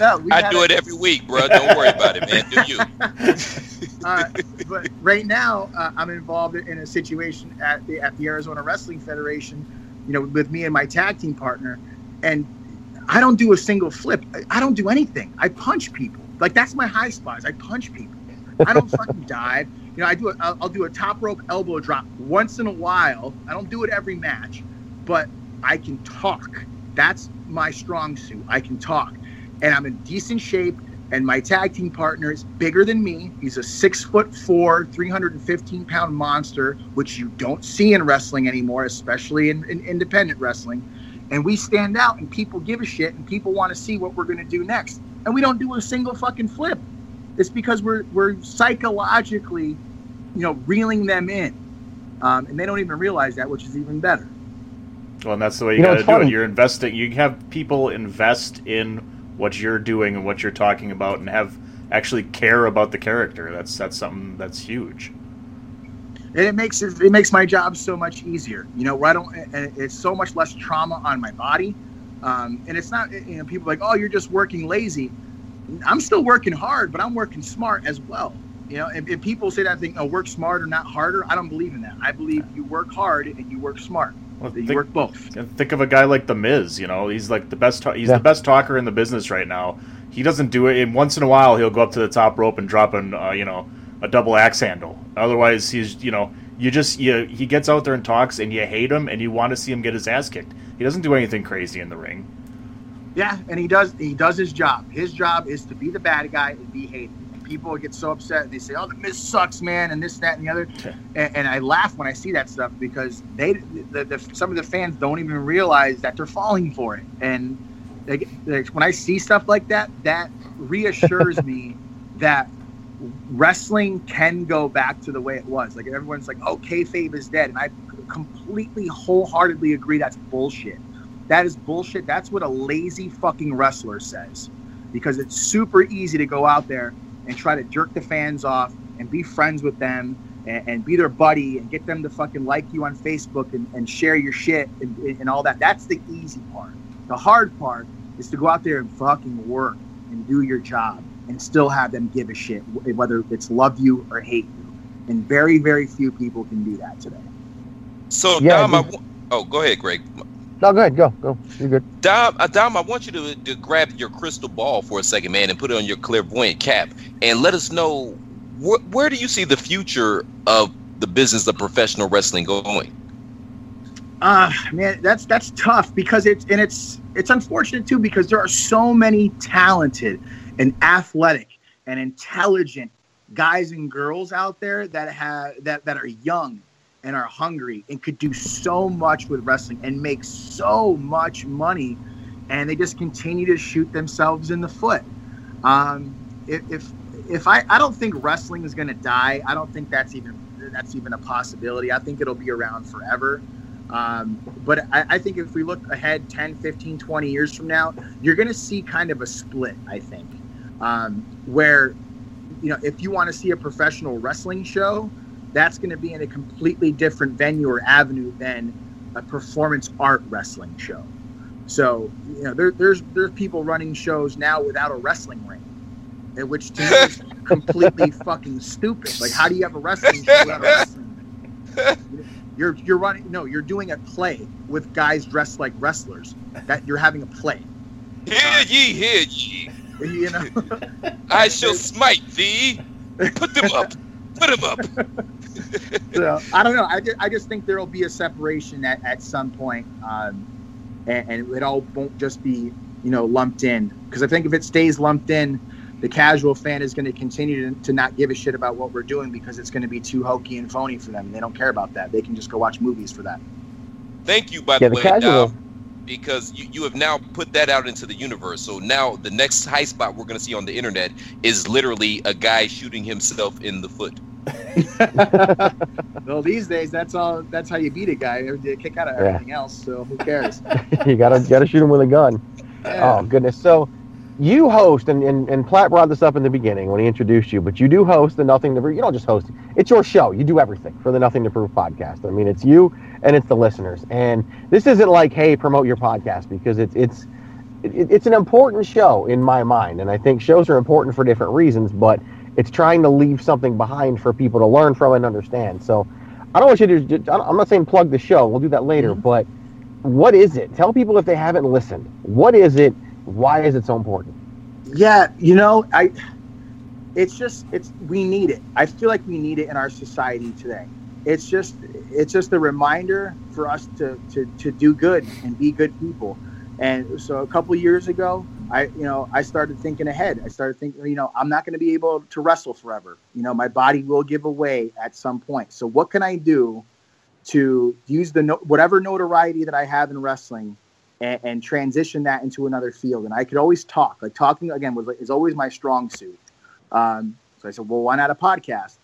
No, I do a- it every week, bro. Don't worry about it, man. Do you? uh, but right now, uh, I'm involved in a situation at the at the Arizona Wrestling Federation, you know, with me and my tag team partner, and I don't do a single flip. I- I don't do anything. I punch people. Like that's my high spots. I punch people. I don't fucking dive. You know, I do. A, I'll, do a top rope elbow drop once in a while. I don't do it every match, but I can talk. That's my strong suit. I can talk, and I'm in decent shape. And my tag team partner is bigger than me. He's a six foot four, 315 pound monster, which you don't see in wrestling anymore, especially in, in independent wrestling. And we stand out, and people give a shit, and people want to see what we're going to do next. And we don't do a single fucking flip. It's because we're we're psychologically, you know, reeling them in, um, and they don't even realize that, which is even better. Well, and that's the way you, You know, got to do funny. it. You're investing. You have people invest in what you're doing and what you're talking about, and have actually care about the character. That's that's something that's huge. and it makes it, it makes my job so much easier. You know, where I don't, it's so much less trauma on my body. Um, and it's not, you know, people are like, oh, you're just working lazy. I'm still working hard, but I'm working smart as well. You know, if, if people say that thing, oh, work smarter, not harder, I don't believe in that. I believe you work hard and you work smart. Well, You think- work both. And think of a guy like the Miz. You know, he's like the best. Ta- he's Yeah. the best talker in the business right now. He doesn't do it. And once in a while, he'll go up to the top rope and drop an, uh, you know, a double axe handle. Otherwise, he's, you know, you just, you, he gets out there and talks, and you hate him, and you want to see him get his ass kicked. He doesn't do anything crazy in the ring. Yeah, and he does he does his job. His job is to be the bad guy and be hated. And people get so upset and they say, "Oh, the Miz sucks, man," and this, that, and the other. And, and I laugh when I see that stuff because they, the, the, some of the fans don't even realize that they're falling for it. And they, they, when I see stuff like that, that reassures me that wrestling can go back to the way it was. Like everyone's like, "Oh, kayfabe is dead," and I completely, wholeheartedly agree that's bullshit. That is bullshit. That's what a lazy fucking wrestler says. Because it's super easy to go out there and try to jerk the fans off and be friends with them and, and be their buddy and get them to fucking like you on Facebook and, and share your shit and, and all that. That's the easy part. The hard part is to go out there and fucking work and do your job and still have them give a shit, whether it's love you or hate you. And very, very few people can do that today. So Yeah, Dom, I oh, go ahead, Greg. No, go ahead. Go. Go. You're good. Dom, uh, Dom, I want you to, to grab your crystal ball for a second, man, and put it on your clairvoyant cap, and let us know wh- where do you see the future of the business of professional wrestling going? Uh man, that's that's tough because it's and it's it's unfortunate too because there are so many talented and athletic and intelligent guys and girls out there that have that that are young and are hungry and could do so much with wrestling and make so much money and they just continue to shoot themselves in the foot. Um, if, if I I don't think wrestling is going to die. I don't think that's even that's even a possibility. I think it'll be around forever. Um, but I, I think if we look ahead 10, 15, 20 years from now, you're going to see kind of a split, I think, um, where, you know, if you want to see a professional wrestling show, that's going to be in a completely different venue or avenue than a performance art wrestling show. So, you know, there, there's there's people running shows now without a wrestling ring, eh, which to me is completely fucking stupid. Like, how do you have a wrestling show without a wrestling ring? You're you're running no, you're doing a play with guys dressed like wrestlers. That you're having a play. Hear ye, hear ye. You know, I shall smite thee. Put them up. Put them up. so I don't know. I just, I just think there will be a separation at, at some point, um, and, and it all won't just be you know lumped in. Because I think if it stays lumped in, the casual fan is going to continue to, to not give a shit about what we're doing because it's going to be too hokey and phony for them. They don't care about that. They can just go watch movies for that. Thank you, by Yeah, the the way, casual- Dom, because you, you have now put that out into the universe. So now the next high spot we're going to see on the internet is literally a guy shooting himself in the foot. Well, these days that's all. That's how you beat a guy. They kick out of Yeah. everything else. So who cares? you gotta gotta shoot him with a gun. Yeah. Oh goodness. So you host, and, and, and Platt brought this up in the beginning when he introduced you, but you do host the Nothing to Prove. You don't just host; it's your show. You do everything for the Nothing to Prove podcast. I mean, it's you and it's the listeners. And this isn't like, hey, promote your podcast because it's it's it, it's an important show in my mind, and I think shows are important for different reasons, but it's trying to leave something behind for people to learn from and understand. So I don't want you to. Just, I'm not saying plug the show. We'll do that later, mm-hmm. but what is it? Tell people if they haven't listened. What is it? Why is it so important? Yeah, you know, I it's just it's we need it. I feel like we need it in our society today. It's just it's just a reminder for us to to to do good and be good people. And so a couple years ago, I you know I started thinking ahead. I started thinking, you know, I'm not going to be able to wrestle forever. You know, my body will give away at some point. So what can I do to use the no, whatever notoriety that I have in wrestling and, and, transition that into another field. And I could always talk. Like talking again was is always my strong suit. Um, so I said, well, why not a podcast?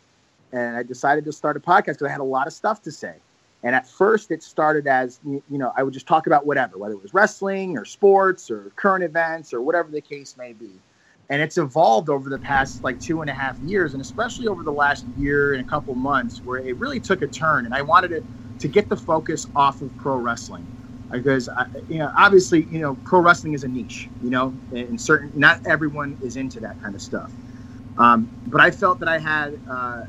And I decided to start a podcast because I had a lot of stuff to say. And at first, it started as you know I would just talk about whatever, whether it was wrestling or sports or current events or whatever the case may be. And it's evolved over the past like two and a half years, and especially over the last year and a couple months, where it really took a turn. And I wanted to to get the focus off of pro wrestling because I, you know obviously you know pro wrestling is a niche you know and certain not everyone is into that kind of stuff um, but i felt that i had uh,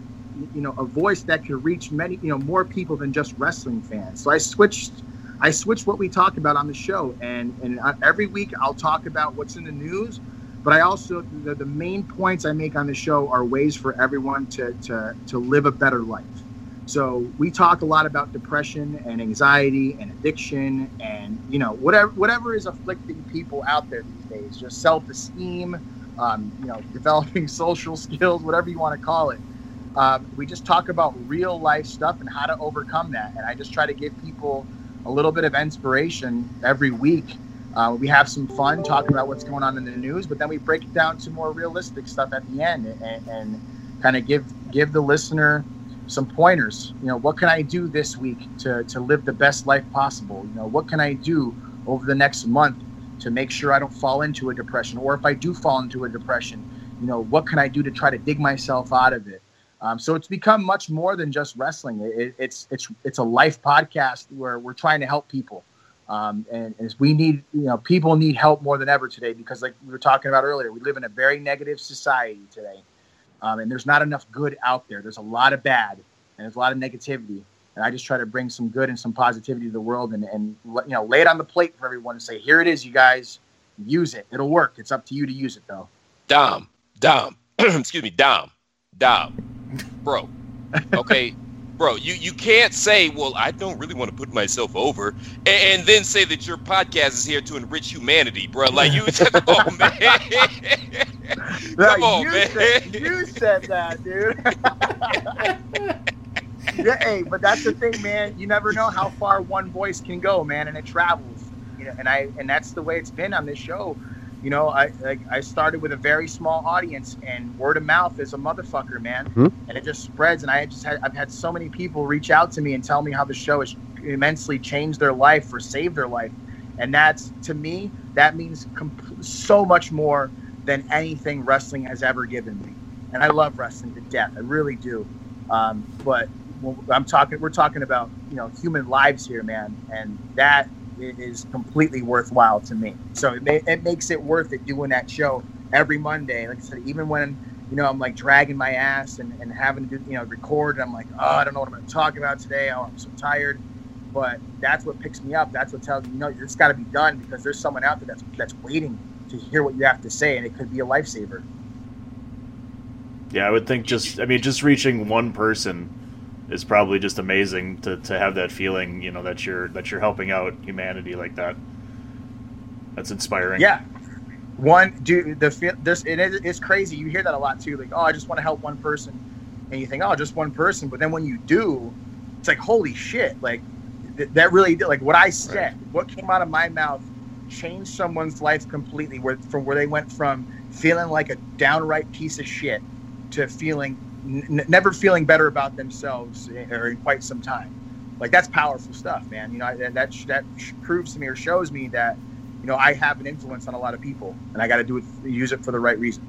you know a voice that could reach many you know more people than just wrestling fans so i switched i switched what we talk about on the show and and every week i'll talk about what's in the news but i also the, the main points i make on the show are ways for everyone to to to live a better life so we talk a lot about depression and anxiety and addiction and you know whatever whatever is afflicting people out there these days, just self-esteem, um, you know, developing social skills, whatever you want to call it. Um, we just talk about real life stuff and how to overcome that. And I just try to give people a little bit of inspiration every week. Uh, we have some fun talking about what's going on in the news, but then we break it down to more realistic stuff at the end and, and kind of give give the listener some pointers. You know, what can I do this week to, to live the best life possible? You know, what can I do over the next month to make sure I don't fall into a depression? Or if I do fall into a depression, you know, what can I do to try to dig myself out of it? Um, so it's become much more than just wrestling. It, it's it's it's a life podcast where we're trying to help people, um, and, and we need you know people need help more than ever today because like we were talking about earlier, we live in a very negative society today, um, and there's not enough good out there. There's a lot of bad, and there's a lot of negativity. And I just try to bring some good and some positivity to the world, and and you know, lay it on the plate for everyone and say, here it is, you guys, use it. It'll work. It's up to you to use it, though. Dom, Dom, excuse me, Dom, Dom, bro. Okay, bro, you, you can't say, well, I don't really want to put myself over, and, and then say that your podcast is here to enrich humanity, bro. Like you, oh man, come on, you man. Said, you said that, dude. yeah, hey, but that's the thing, man. You never know how far one voice can go, man, and it travels. You know, and I and that's the way it's been on this show you know, I I started with a very small audience, and word of mouth is a motherfucker, man, mm-hmm. and it just spreads. And I just had I've had so many people reach out to me and tell me how the show has immensely changed their life or saved their life, and that's to me that means comp- so much more than anything wrestling has ever given me. And I love wrestling to death, I really do. Um, but I'm talking, we're talking about you know human lives here, man, and that is completely worthwhile to me. So it, may, it makes it worth it doing that show every Monday. Like I said, even when you know I'm like dragging my ass and, and having to do, you know record, and I'm like, oh, I don't know what I'm going to talk about today. Oh, I'm so tired. But that's what picks me up. That's what tells me, you know, it's got to be done because there's someone out there that's that's waiting to hear what you have to say, and it could be a lifesaver. Yeah, I would think just I mean just reaching one person is probably just amazing to, to have that feeling, you know, that you're that you're helping out humanity like that. That's inspiring. Yeah. One, dude, the this it is it's crazy. You hear that a lot too. Like, oh, I just want to help one person, and you think, oh, just one person. But then when you do, it's like, holy shit! Like th- that really did. Like what I said, right. what came out of my mouth, changed someone's life completely. Where from where they went from feeling like a downright piece of shit to feeling n- never feeling better about themselves or in quite some time. Like that's powerful stuff, man. You know that that, that proves to me or shows me that you know, I have an influence on a lot of people, and I got to do it, use it for the right reason.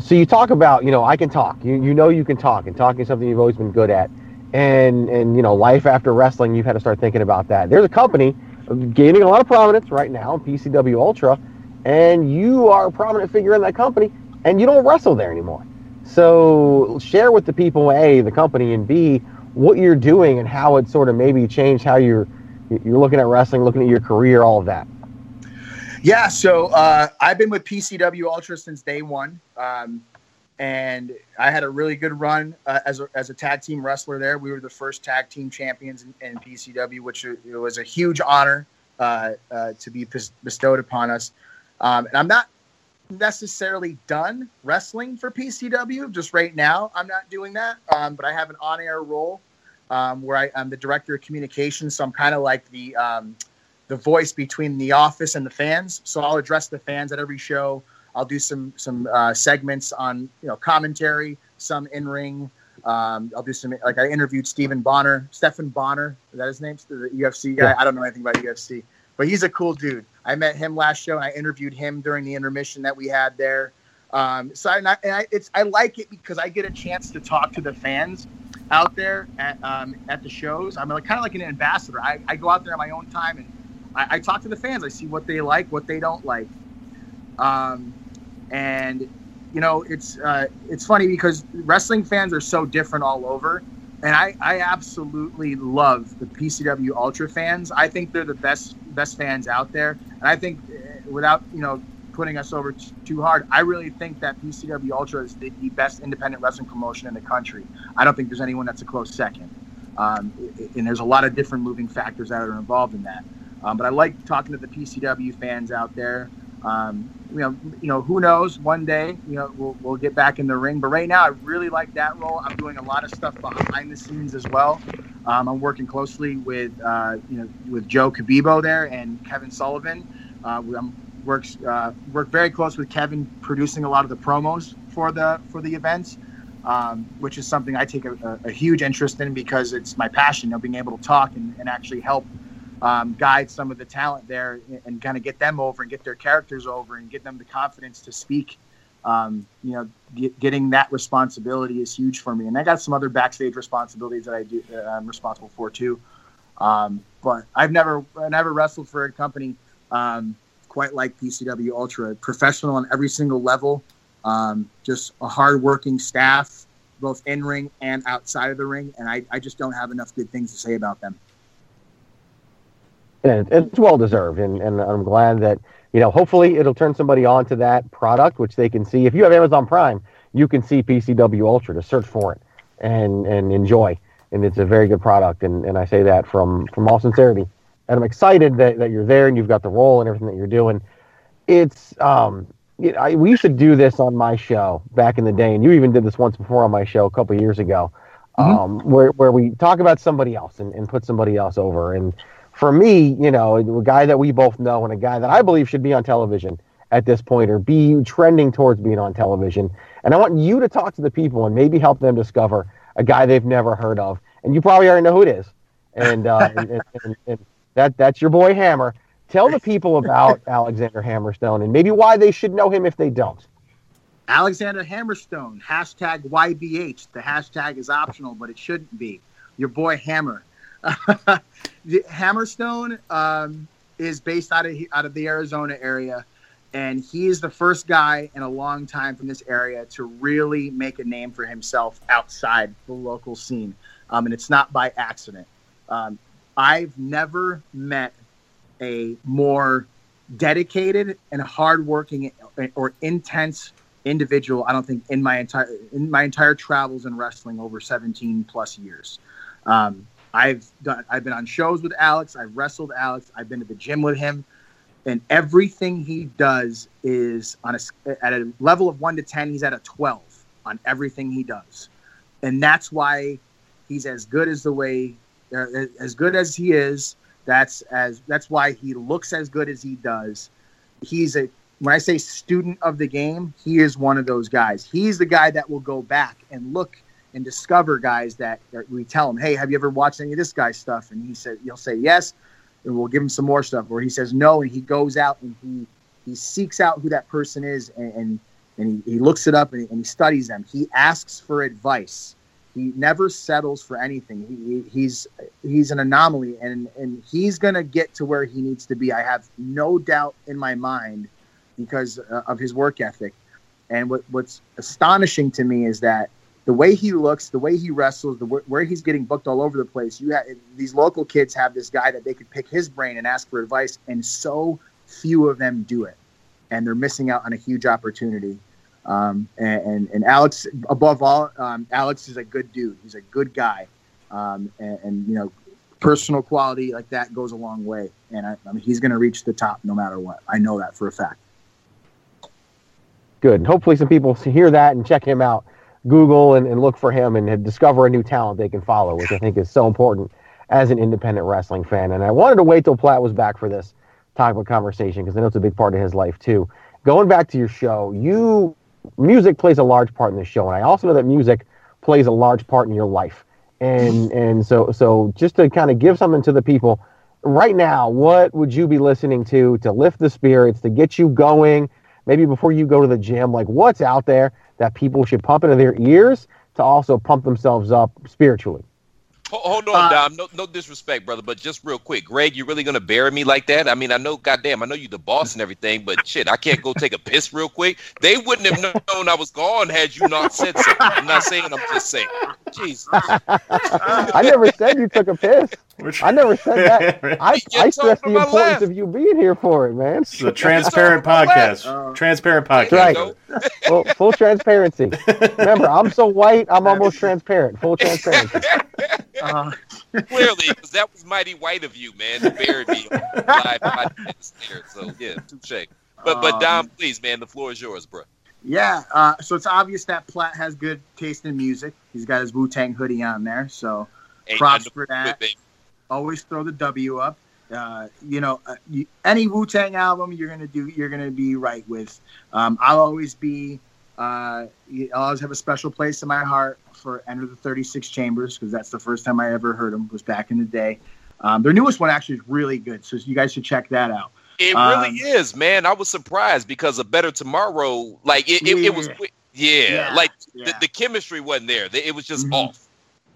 So you talk about, you know, I can talk. You you know you can talk, and talking is something you've always been good at. And and you know, life after wrestling, you've had to start thinking about that. There's a company gaining a lot of prominence right now, PCW Ultra, and you are a prominent figure in that company, and you don't wrestle there anymore. So share with the people, a the company, and b what you're doing and how it sort of maybe changed how you're you're looking at wrestling, looking at your career, all of that. Yeah, so uh, I've been with PCW Ultra since day one, um, and I had a really good run uh, as a, as a tag team wrestler there. We were the first tag team champions in, in PCW, which was a huge honor uh, uh, to be bestowed upon us. Um, and I'm not necessarily done wrestling for PCW just right now. I'm not doing that, um, but I have an on-air role um, where I, am the director of communications. So I'm kind of like the um, the voice between the office and the fans. So I'll address the fans at every show. I'll do some some uh, segments on you know commentary, some in ring. Um, I'll do some like I interviewed Stephen Bonner, Stephan Bonner. Is that his name? The UFC guy. Yeah. I don't know anything about UFC, but he's a cool dude. I met him last show and I interviewed him during the intermission that we had there. Um, so I, and I, it's I like it because I get a chance to talk to the fans out there at um, at the shows. I'm like, kind of like an ambassador. I, I go out there on my own time and I, I, talk to the fans. I see what they like, what they don't like. Um, and you know, it's uh, it's funny because wrestling fans are so different all over. And I, I absolutely love the PCW Ultra fans. I think they're the best best fans out there. And I think, uh, without you know putting us over t- too hard, I really think that PCW Ultra is the, the, best independent wrestling promotion in the country. I don't think there's anyone that's a close second. Um, and there's a lot of different moving factors that are involved in that. Um, but I like talking to the PCW fans out there. Um, you know, you know, who knows? One day, you know, we'll, we'll get back in the ring. But right now, I really like that role. I'm doing a lot of stuff behind the scenes as well. Um, I'm working closely with, uh, you know, with Joe Cabibbo there and Kevin Sullivan. Uh, I'm works uh, work very close with Kevin, producing a lot of the promos for the for the events, um, which is something I take a, a, huge interest in because it's my passion. You know, being able to talk and, and actually help um, guide some of the talent there and kind of get them over and get their characters over and get them the confidence to speak. Um, you know, get, getting that responsibility is huge for me. And I got some other backstage responsibilities that I do. Uh, I'm responsible for too. Um, but I've never, I never wrestled for a company um, quite like PCW Ultra, professional on every single level. Um, just a hardworking staff, both in ring and outside of the ring. And I, I just don't have enough good things to say about them and it's well deserved. And, and I'm glad that, you know, hopefully it'll turn somebody on to that product, which they can see. If you have Amazon Prime, you can see PCW Ultra to search for it and, and enjoy. And it's a very good product. And, and I say that from, from all sincerity. And I'm excited that, that you're there and you've got the role and everything that you're doing. It's, um, you know, I, we used to do this on my show back in the day, and you even did this once before on my show a couple years ago, mm-hmm. um, where, where we talk about somebody else and, and put somebody else over. And for me, you know, a guy that we both know and a guy that I believe should be on television at this point or be trending towards being on television. And I want you to talk to the people and maybe help them discover a guy they've never heard of. And you probably already know who it is. And, uh, and, and, and, that that's your boy Hammer. Tell the people about Alexander Hammerstone and maybe why they should know him if they don't. Alexander Hammerstone, hashtag YBH. The hashtag is optional, but it shouldn't be. Your boy Hammer. Hammerstone um, is based out of out of the Arizona area, and he is the first guy in a long time from this area to really make a name for himself outside the local scene, um, and it's not by accident. Um, I've never met a more dedicated and hardworking or intense individual. I don't think in my entire in my entire travels in wrestling over 17 plus years. Um, I've done I've been on shows with Alex, I've wrestled Alex, I've been to the gym with him, and everything he does is on a at a level of 1 to 10, he's at a 12 on everything he does. And that's why he's as good as the way uh, as good as he is. That's as that's why he looks as good as he does. He's a when I say student of the game, he is one of those guys. He's the guy that will go back and look and discover guys that, that we tell him, hey, have you ever watched any of this guy's stuff? And he said, you'll say yes. and we'll give him some more stuff. Or he says no, and he goes out and he he seeks out who that person is, and and, and he, he looks it up and he, and he studies them. He asks for advice. He never settles for anything. He, he, he's he's an anomaly, and and he's gonna get to where he needs to be. I have no doubt in my mind because uh, of his work ethic. And what, what's astonishing to me is that the way he looks, the way he wrestles, the where he's getting booked all over the place. You have these local kids have this guy that they could pick his brain and ask for advice, and so few of them do it, and they're missing out on a huge opportunity. Um, and, and, and Alex, above all, um, Alex is a good dude. He's a good guy, um, and, and, you know, personal quality like that goes a long way. And I, I mean, he's going to reach the top no matter what. I know that for a fact. Good. Hopefully, some people hear that and check him out. Google and, and look for him and discover a new talent they can follow, which I think is so important as an independent wrestling fan. And I wanted to wait till Platt was back for this type of conversation because I know it's a big part of his life too. Going back to your show, you music plays a large part in the show, and I also know that music plays a large part in your life. And and so so just to kind of give something to the people right now, what would you be listening to to lift the spirits, to get you going? Maybe before you go to the gym, like what's out there that people should pump into their ears to also pump themselves up spiritually? Hold on, uh, Dom. No, no disrespect, brother, but just real quick, Greg, you really gonna bury me like that? I mean, I know, goddamn, I know you the boss and everything, but shit, I can't go take a piss real quick. They wouldn't have known I was gone had you not said so. I'm not saying. I'm just saying. Jesus. I never said you took a piss. I never said that. I, I stress the importance left. of you being here for it, man. It's a transparent podcast. Uh, transparent podcast. Right. full, full transparency. Remember, I'm so white, I'm almost transparent. Full transparency. Uh, Clearly, because that was mighty white of you, man, to bury me live So yeah, touche. But but Dom, um, please, man, the floor is yours, bro. Yeah, uh, so it's obvious that Platt has good taste in music. He's got his Wu Tang hoodie on there, so props for that. Always throw the W up. Uh, you know, uh, you, any Wu Tang album you're gonna do, you're gonna be right with. Um, I'll always be. Uh, I'll always have a special place in my heart for Enter the 36 Chambers because that's the first time I ever heard them. Was back in the day. Um, their newest one actually is really good, so you guys should check that out. It really um, is, man. I was surprised because a Better Tomorrow, like it, it, yeah. it was, yeah, yeah like yeah. The, the, chemistry wasn't there. It was just mm-hmm. off.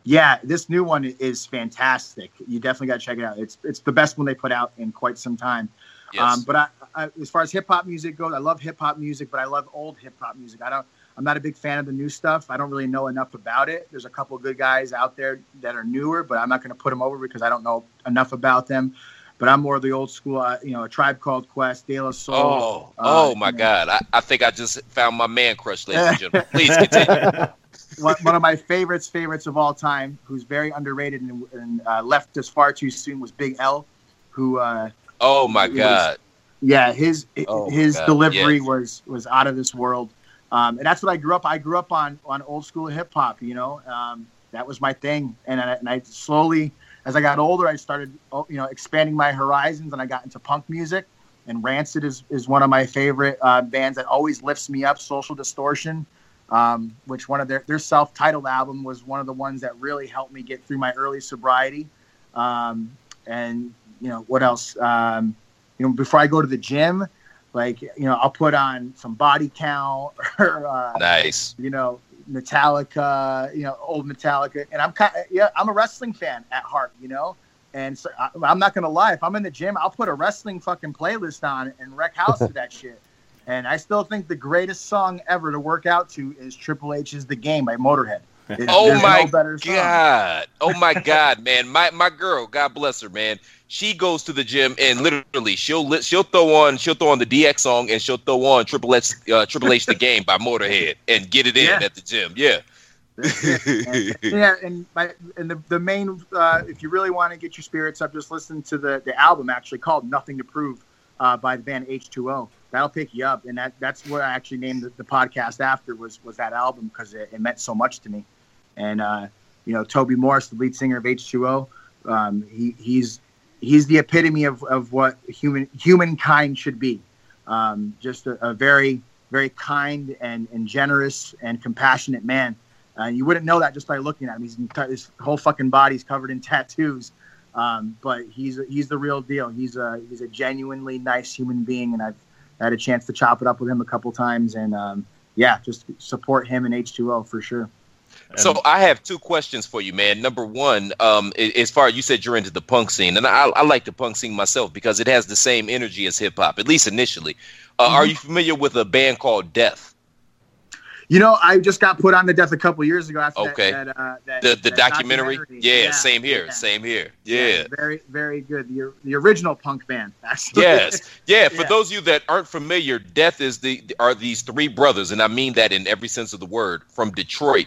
Yeah, this new one is fantastic. You definitely got to check it out. It's it's the best one they put out in quite some time. Yes. Um, but I, I, as far as hip hop music goes, I love hip hop music, but I love old hip hop music. I don't. I'm not a big fan of the new stuff. I don't really know enough about it. There's a couple good guys out there that are newer, but I'm not going to put them over because I don't know enough about them but I'm more of the old school, uh, you know, a tribe called Quest, De La Soul. Oh, uh, oh my God! I, I, think I just found my man crush, ladies and gentlemen. Please continue. one, one, of my favorites, favorites of all time, who's very underrated and, and uh, left us far too soon, was Big L, who. Uh, oh my God! Was, yeah, his oh his delivery yes. was was out of this world, um, and that's what I grew up. I grew up on on old school hip hop. You know, um, that was my thing, and I, and I slowly as I got older, I started, oh, you know, expanding my horizons, and I got into punk music. And Rancid is, is one of my favorite uh, bands that always lifts me up. Social Distortion, um, which one of their their self titled album was one of the ones that really helped me get through my early sobriety. Um, and you know what else? Um, you know, before I go to the gym, like you know, I'll put on some Body Count or uh, nice. You know, Metallica, you know, old Metallica, and I'm kind of yeah, I'm a wrestling fan at heart, you know, and so I, am not gonna lie, if I'm in the gym, I'll put a wrestling fucking playlist on and wreck house to that shit. And I still think the greatest song ever to work out to is Triple H's "The Game" by Motorhead. It, oh my no god! Oh my god, man! My my girl, God bless her, man she goes to the gym and literally she'll she'll throw on she'll throw on the DX song and she'll throw on Triple H uh, Triple H the Game by Motorhead and get it in yeah. at the gym. Yeah. and, yeah, and my, and the the main uh, if you really want to get your spirits up, just listen to the the album actually called "Nothing to Prove" uh, by the band H2O. That'll pick you up, and that that's what I actually named the, the podcast after was was that album because it, it, meant so much to me. And uh, you know, Toby Morse, the lead singer of H2O, um, he he's he's the epitome of, of what human humankind should be. Um, just a, a, very very kind and, and generous and compassionate man. Uh, you wouldn't know that just by looking at him. He's his whole fucking body's covered in tattoos. Um, but he's he's the real deal. He's a he's a genuinely nice human being, and I've had a chance to chop it up with him a couple times, and um, yeah, just support him and H2O for sure. So I have two questions for you, man. Number one, um, as far as you said, you're into the punk scene, and I, I like the punk scene myself because it has the same energy as hip hop, at least initially. Uh, Are you familiar with a band called Death? You know, I just got put on the death a couple years ago after Okay. that, that, uh, that The the that documentary? Yeah, Yeah, same here, yeah. same here. Yeah. very very good. The the original punk band, actually. Yes. Yeah, for Yeah. those of you that aren't familiar, Death is the are these three brothers, and I mean that in every sense of the word, from Detroit.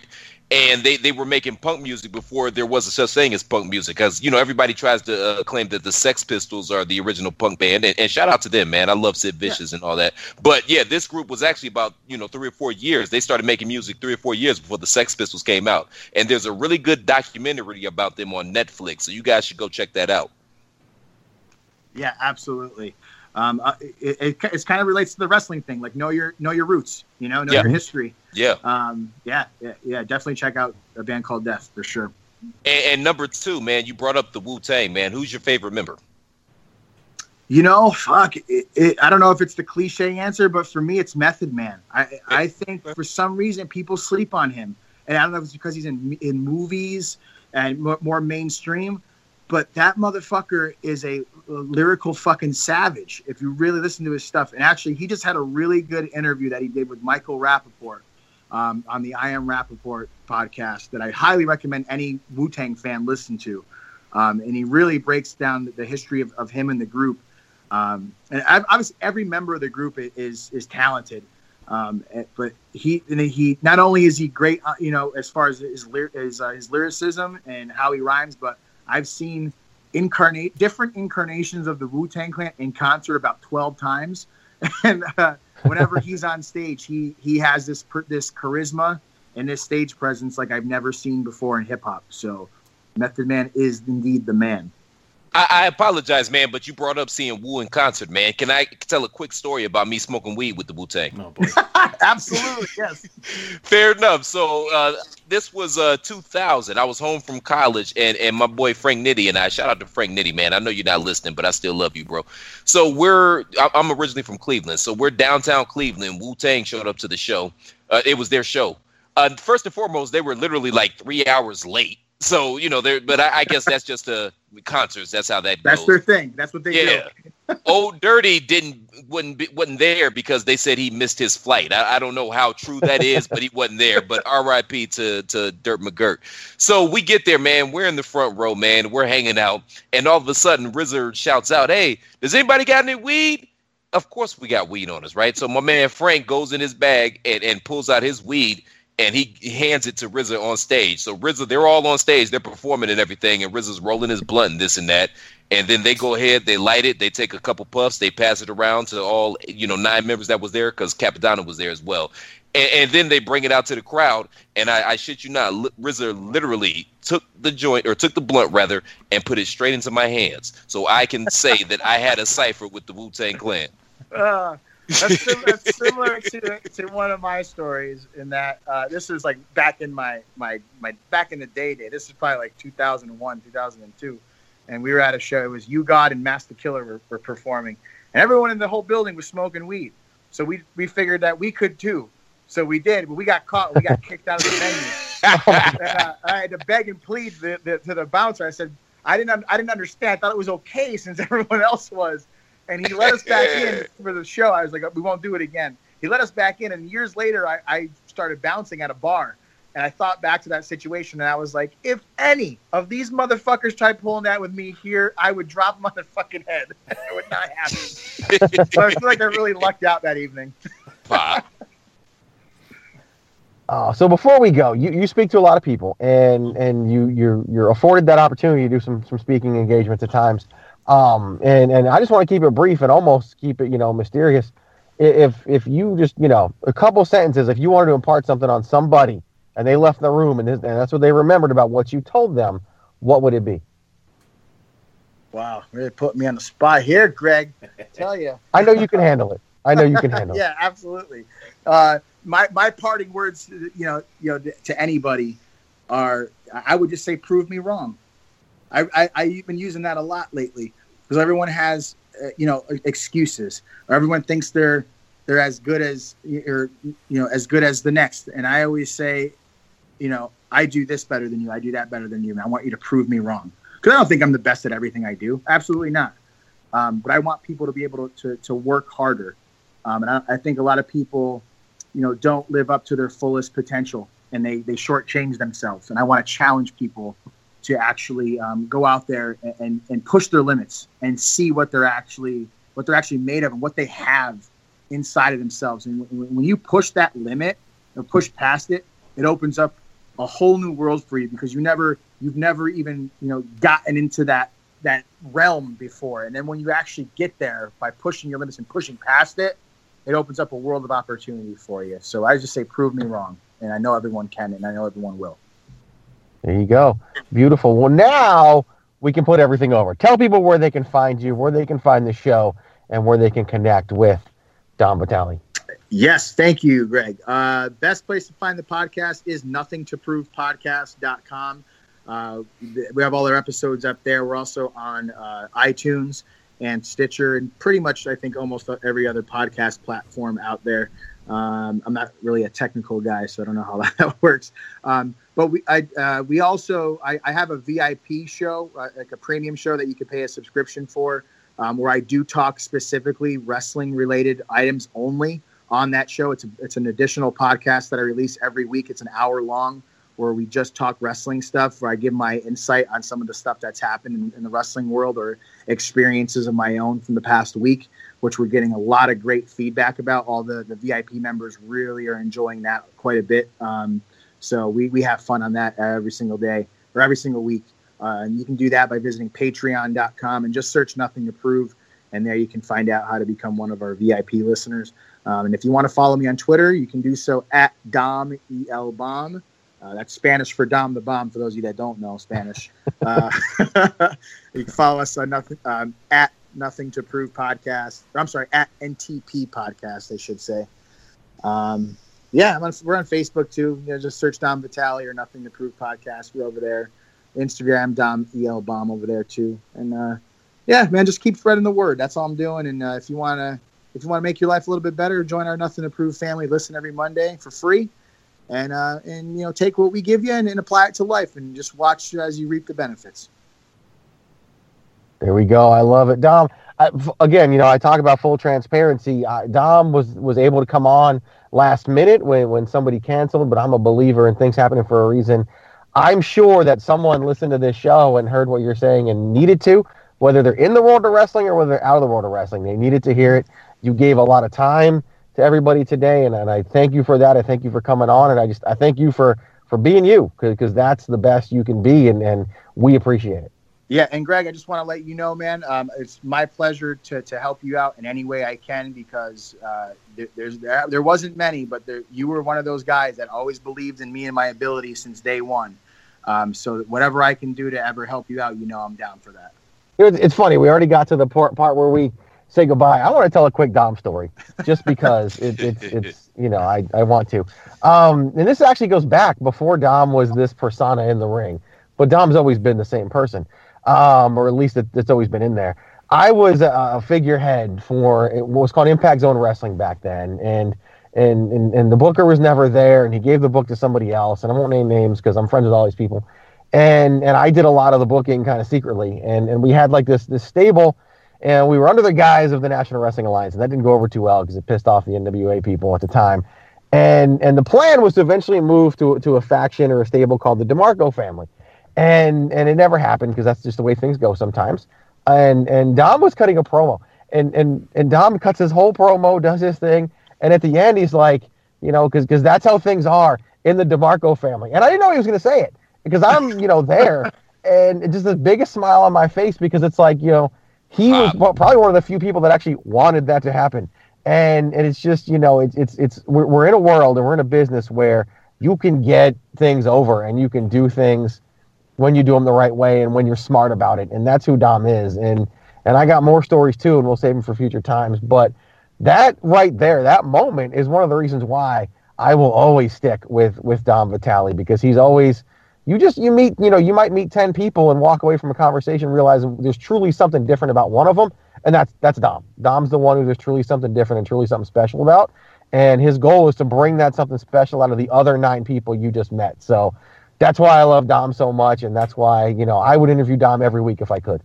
And they, they were making punk music before there was a such thing as punk music, because you know everybody tries to uh, claim that the Sex Pistols are the original punk band, and, and shout out to them, man. I love Sid Vicious and all that. But yeah, this group was actually about you know three or four years. They started making music three or four years before the Sex Pistols came out, and there's a really good documentary about them on Netflix, so you guys should go check that out. Yeah, absolutely. Um, uh, it, it, it kind of relates to the wrestling thing, like know your know your roots, you know, know Yeah. your history. Yeah. Um, yeah, yeah, yeah. Definitely check out a band called Death for sure. And, and number two, man, you brought up the Wu Tang, man. Who's your favorite member? You know, fuck. It, it, I don't know if it's the cliche answer, but for me, it's Method Man. I I think for some reason people sleep on him, and I don't know if it's because he's in in movies and more, more mainstream, but that motherfucker is a lyrical fucking savage. If you really listen to his stuff, and actually, he just had a really good interview that he did with Michael Rapaport um, on the I Am Rapaport podcast that I highly recommend any Wu Tang fan listen to. Um, and he really breaks down the history of, of him and the group. Um, and ob- obviously, every member of the group is is talented. Um, eh, but he he not only is he great, uh, you know, as far as his his, uh, his lyricism and how he rhymes, but I've seen incarnate different incarnations of the Wu Tang Clan in concert about twelve times, and uh, whenever he's on stage, he he has this this charisma and this stage presence like I've never seen before in hip hop. So, Method Man is indeed the man. I, I apologize, man, but you brought up seeing Wu in concert, man. Can I tell a quick story about me smoking weed with the Wu Tang? Oh boy. Absolutely, yes. Fair enough. So uh, this was uh, 2000. I was home from college, and, and my boy Frank Nitty and I. Shout out to Frank Nitty, man. I know you're not listening, but I still love you, bro. So we're. I- I'm originally from Cleveland, so we're downtown Cleveland. Wu Tang showed up to the show. Uh, it was their show. Uh, first and foremost, they were literally like three hours late. So you know, they're. But I, I guess that's just uh, concerts. That's how that That's goes. their thing. That's what they Yeah. do. Old Dirty didn't wasn't be- wasn't there because they said he missed his flight. I, I don't know how true that is, but he wasn't there. But R.I.P. to to Dirt McGirt. So we get there, man. We're in the front row, man. We're hanging out, and all of a sudden, RZA shouts out, "Hey, does anybody got any weed?" Of course, we got weed on us, right? So my man Frank goes in his bag and, and pulls out his weed. And he hands it to RZA on stage. So RZA, they're all on stage, they're performing and everything, and RZA's rolling his blunt and this and that. And then they go ahead, they light it, they take a couple puffs, they pass it around to all you know nine members that was there because Cappadonna was there as well, and, and then they bring it out to the crowd, and I, I shit you not, RZA literally took the joint or took the blunt rather and put it straight into my hands, so I can say that I had a cipher with the Wu Tang Clan. Uh, that's, sim- that's similar to, to one of my stories in that uh, this is like back in my, my my back in the day day. This is probably like 2001, 2002, and we were at a show. It was U-God and Masta Killa were, were performing, and everyone in the whole building was smoking weed. So we we figured that we could too. So we did, but we got caught. We got kicked out of the venue. and, uh, I had to beg and plead the, the, to the bouncer. I said, I didn't, un- I didn't understand. I thought it was okay since everyone else was. And he let us back in for the show. I was like, we won't do it again. He let us back in, and years later, I, I started bouncing at a bar. And I thought back to that situation, and I was like, if any of these motherfuckers tried pulling that with me here, I would drop them on their fucking head. it would not happen. so I feel like I really lucked out that evening. Pop. Uh, so before we go, you, you speak to a lot of people, and and you you're you're afforded that opportunity to do some some speaking engagements at times. Um, and and I just want to keep it brief and almost keep it you know mysterious. If if you just you know a couple sentences, if you wanted to impart something on somebody and they left the room and, this, and that's what they remembered about what you told them, what would it be? Wow, really put me on the spot here, Greg. I tell you. I know you can handle it. I know you can handle it. yeah, absolutely. Uh, my my parting words, you know, you know, to anybody are, I would just say, prove me wrong. I, I I've been using that a lot lately because everyone has uh, you know excuses or everyone thinks they're they're as good as or you know as good as the next. And i always say you know i do this better than you. I do that better than you and i want you to prove me wrong. Because i don't think i'm the best at everything i do. Absolutely not. Um, but i want people to be able to, to, to work harder. Um, and I, I think a lot of people you know don't live up to their fullest potential and they they shortchange themselves. And i want to challenge people to actually um, go out there and, and, push their limits and see what they're actually what they're actually made of and what they have inside of themselves. And when, when you push that limit or push past it, it opens up a whole new world for you because you never you've never even you know gotten into that that realm before. And then when you actually get there by pushing your limits and pushing past it, it opens up a world of opportunity for you. So I just say, prove me wrong, and I know everyone can, and I know everyone will. There you go. Beautiful. Well, now we can put everything over. Tell people where they can find you, where they can find the show, and where they can connect with Dom Vitale. Yes, thank you, Greg. Uh, best place to find the podcast is nothingtoprovepodcast.com. Uh, we have all our episodes up there. We're also on uh, iTunes and Stitcher, and pretty much, I think, almost every other podcast platform out there. Um, I'm not really a technical guy, so I don't know how that works. Um, but we, I, uh, we also, I, I, have a VIP show, uh, like a premium show that you can pay a subscription for, um, where I do talk specifically wrestling related items only on that show. It's a, it's an additional podcast that I release every week. It's an hour long where we just talk wrestling stuff, where I give my insight on some of the stuff that's happened in, in the wrestling world or experiences of my own from the past week which we're getting a lot of great feedback about. All the, the VIP members really are enjoying that quite a bit. Um, so we, we have fun on that every single day or every single week. Uh, and you can do that by visiting patreon.com and just search Nothing to Prove. And there you can find out how to become one of our VIP listeners. Um, and if you want to follow me on Twitter, you can do so at Dom El Bomb. Uh, that's Spanish for Dom the Bomb. For those of you that don't know Spanish, uh, you can follow us on nothing um, at Nothing to Prove podcast. Or, I'm sorry, at NTP podcast, I should say. Um, yeah, on, we're on Facebook too. You know, just search Dom Vitale or Nothing to Prove podcast. We're over there. Instagram, Dom El Bomb over there too. And uh, yeah, man, just keep spreading the word. That's all I'm doing. And uh, if you wanna, if you wanna make your life a little bit better, join our Nothing to Prove family. Listen every Monday for free, and uh, and you know take what we give you and, and apply it to life, and just watch as you reap the benefits. There we go. I love it, Dom. Again, you know, I talk about full transparency. I, Dom was was able to come on last minute when when somebody canceled, but I'm a believer in things happening for a reason. I'm sure that someone listened to this show and heard what you're saying and needed to, whether they're in the world of wrestling or whether they're out of the world of wrestling. They needed to hear it. You gave a lot of time to everybody today, and, and I thank you for that. I thank you for coming on, and I just I thank you for for being you because that's the best you can be, and and we appreciate it. Yeah, and Greg, I just want to let you know, man, um, it's my pleasure to, to help you out in any way I can because uh, there, there's there, there wasn't many, but there, you were one of those guys that always believed in me and my ability since day one. Um, so whatever I can do to ever help you out, you know, I'm down for that. It's funny. We already got to the part, part where we say goodbye. I want to tell a quick Dom story, just because it, it's it's you know I, I want to. Um, and this actually goes back before Dom was this persona in the ring, but Dom's always been the same person um, or at least it, it's always been in there. I was a figurehead for what was called Impact Zone Wrestling back then, and and and, and the booker was never there, and he gave the book to somebody else, and I won't name names because I'm friends with all these people, and and I did a lot of the booking kind of secretly, and and we had like this this stable, and we were under the guise of the National Wrestling Alliance, and that didn't go over too well because it pissed off the NWA people at the time, and and the plan was to eventually move to to a faction or a stable called the DeMarco family and and it never happened because that's just the way things go sometimes. And and Dom was cutting a promo, and and and Dom cuts his whole promo, does his thing, and at the end he's like, you know, because because that's how things are in the DeMarco family. And I didn't know he was going to say it because I'm you know there, and just the biggest smile on my face because it's like you know he was probably one of the few people that actually wanted that to happen. And and it's just you know it's it's it's we're, we're in a world and we're in a business where you can get things over and you can do things when you do them the right way and when you're smart about it. And that's who Dom is. And and I got more stories too, and we'll save them for future times. But that right there, that moment is one of the reasons why I will always stick with with Dom Vitale because he's always you just you meet you know you might meet 10 people and walk away from a conversation realizing there's truly something different about one of them and that's that's dom dom's the one who there's truly something different and truly something special about and his goal is to bring that something special out of the other nine people you just met so that's why i love dom so much and that's why you know i would interview dom every week if i could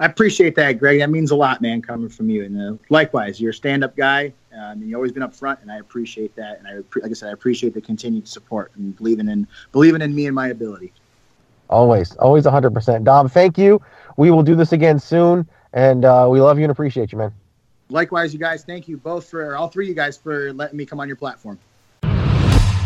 I appreciate that, Greg. That means a lot, man, coming from you. And uh, likewise, you're a stand-up guy, um, and you've always been up front, and I appreciate that. And I, like I said, I appreciate the continued support and believing in believing in me and my ability. Always, always 100%. Dom, thank you. We will do this again soon, and uh, we love you and appreciate you, man. Likewise, you guys. Thank you both for all three of you guys for letting me come on your platform.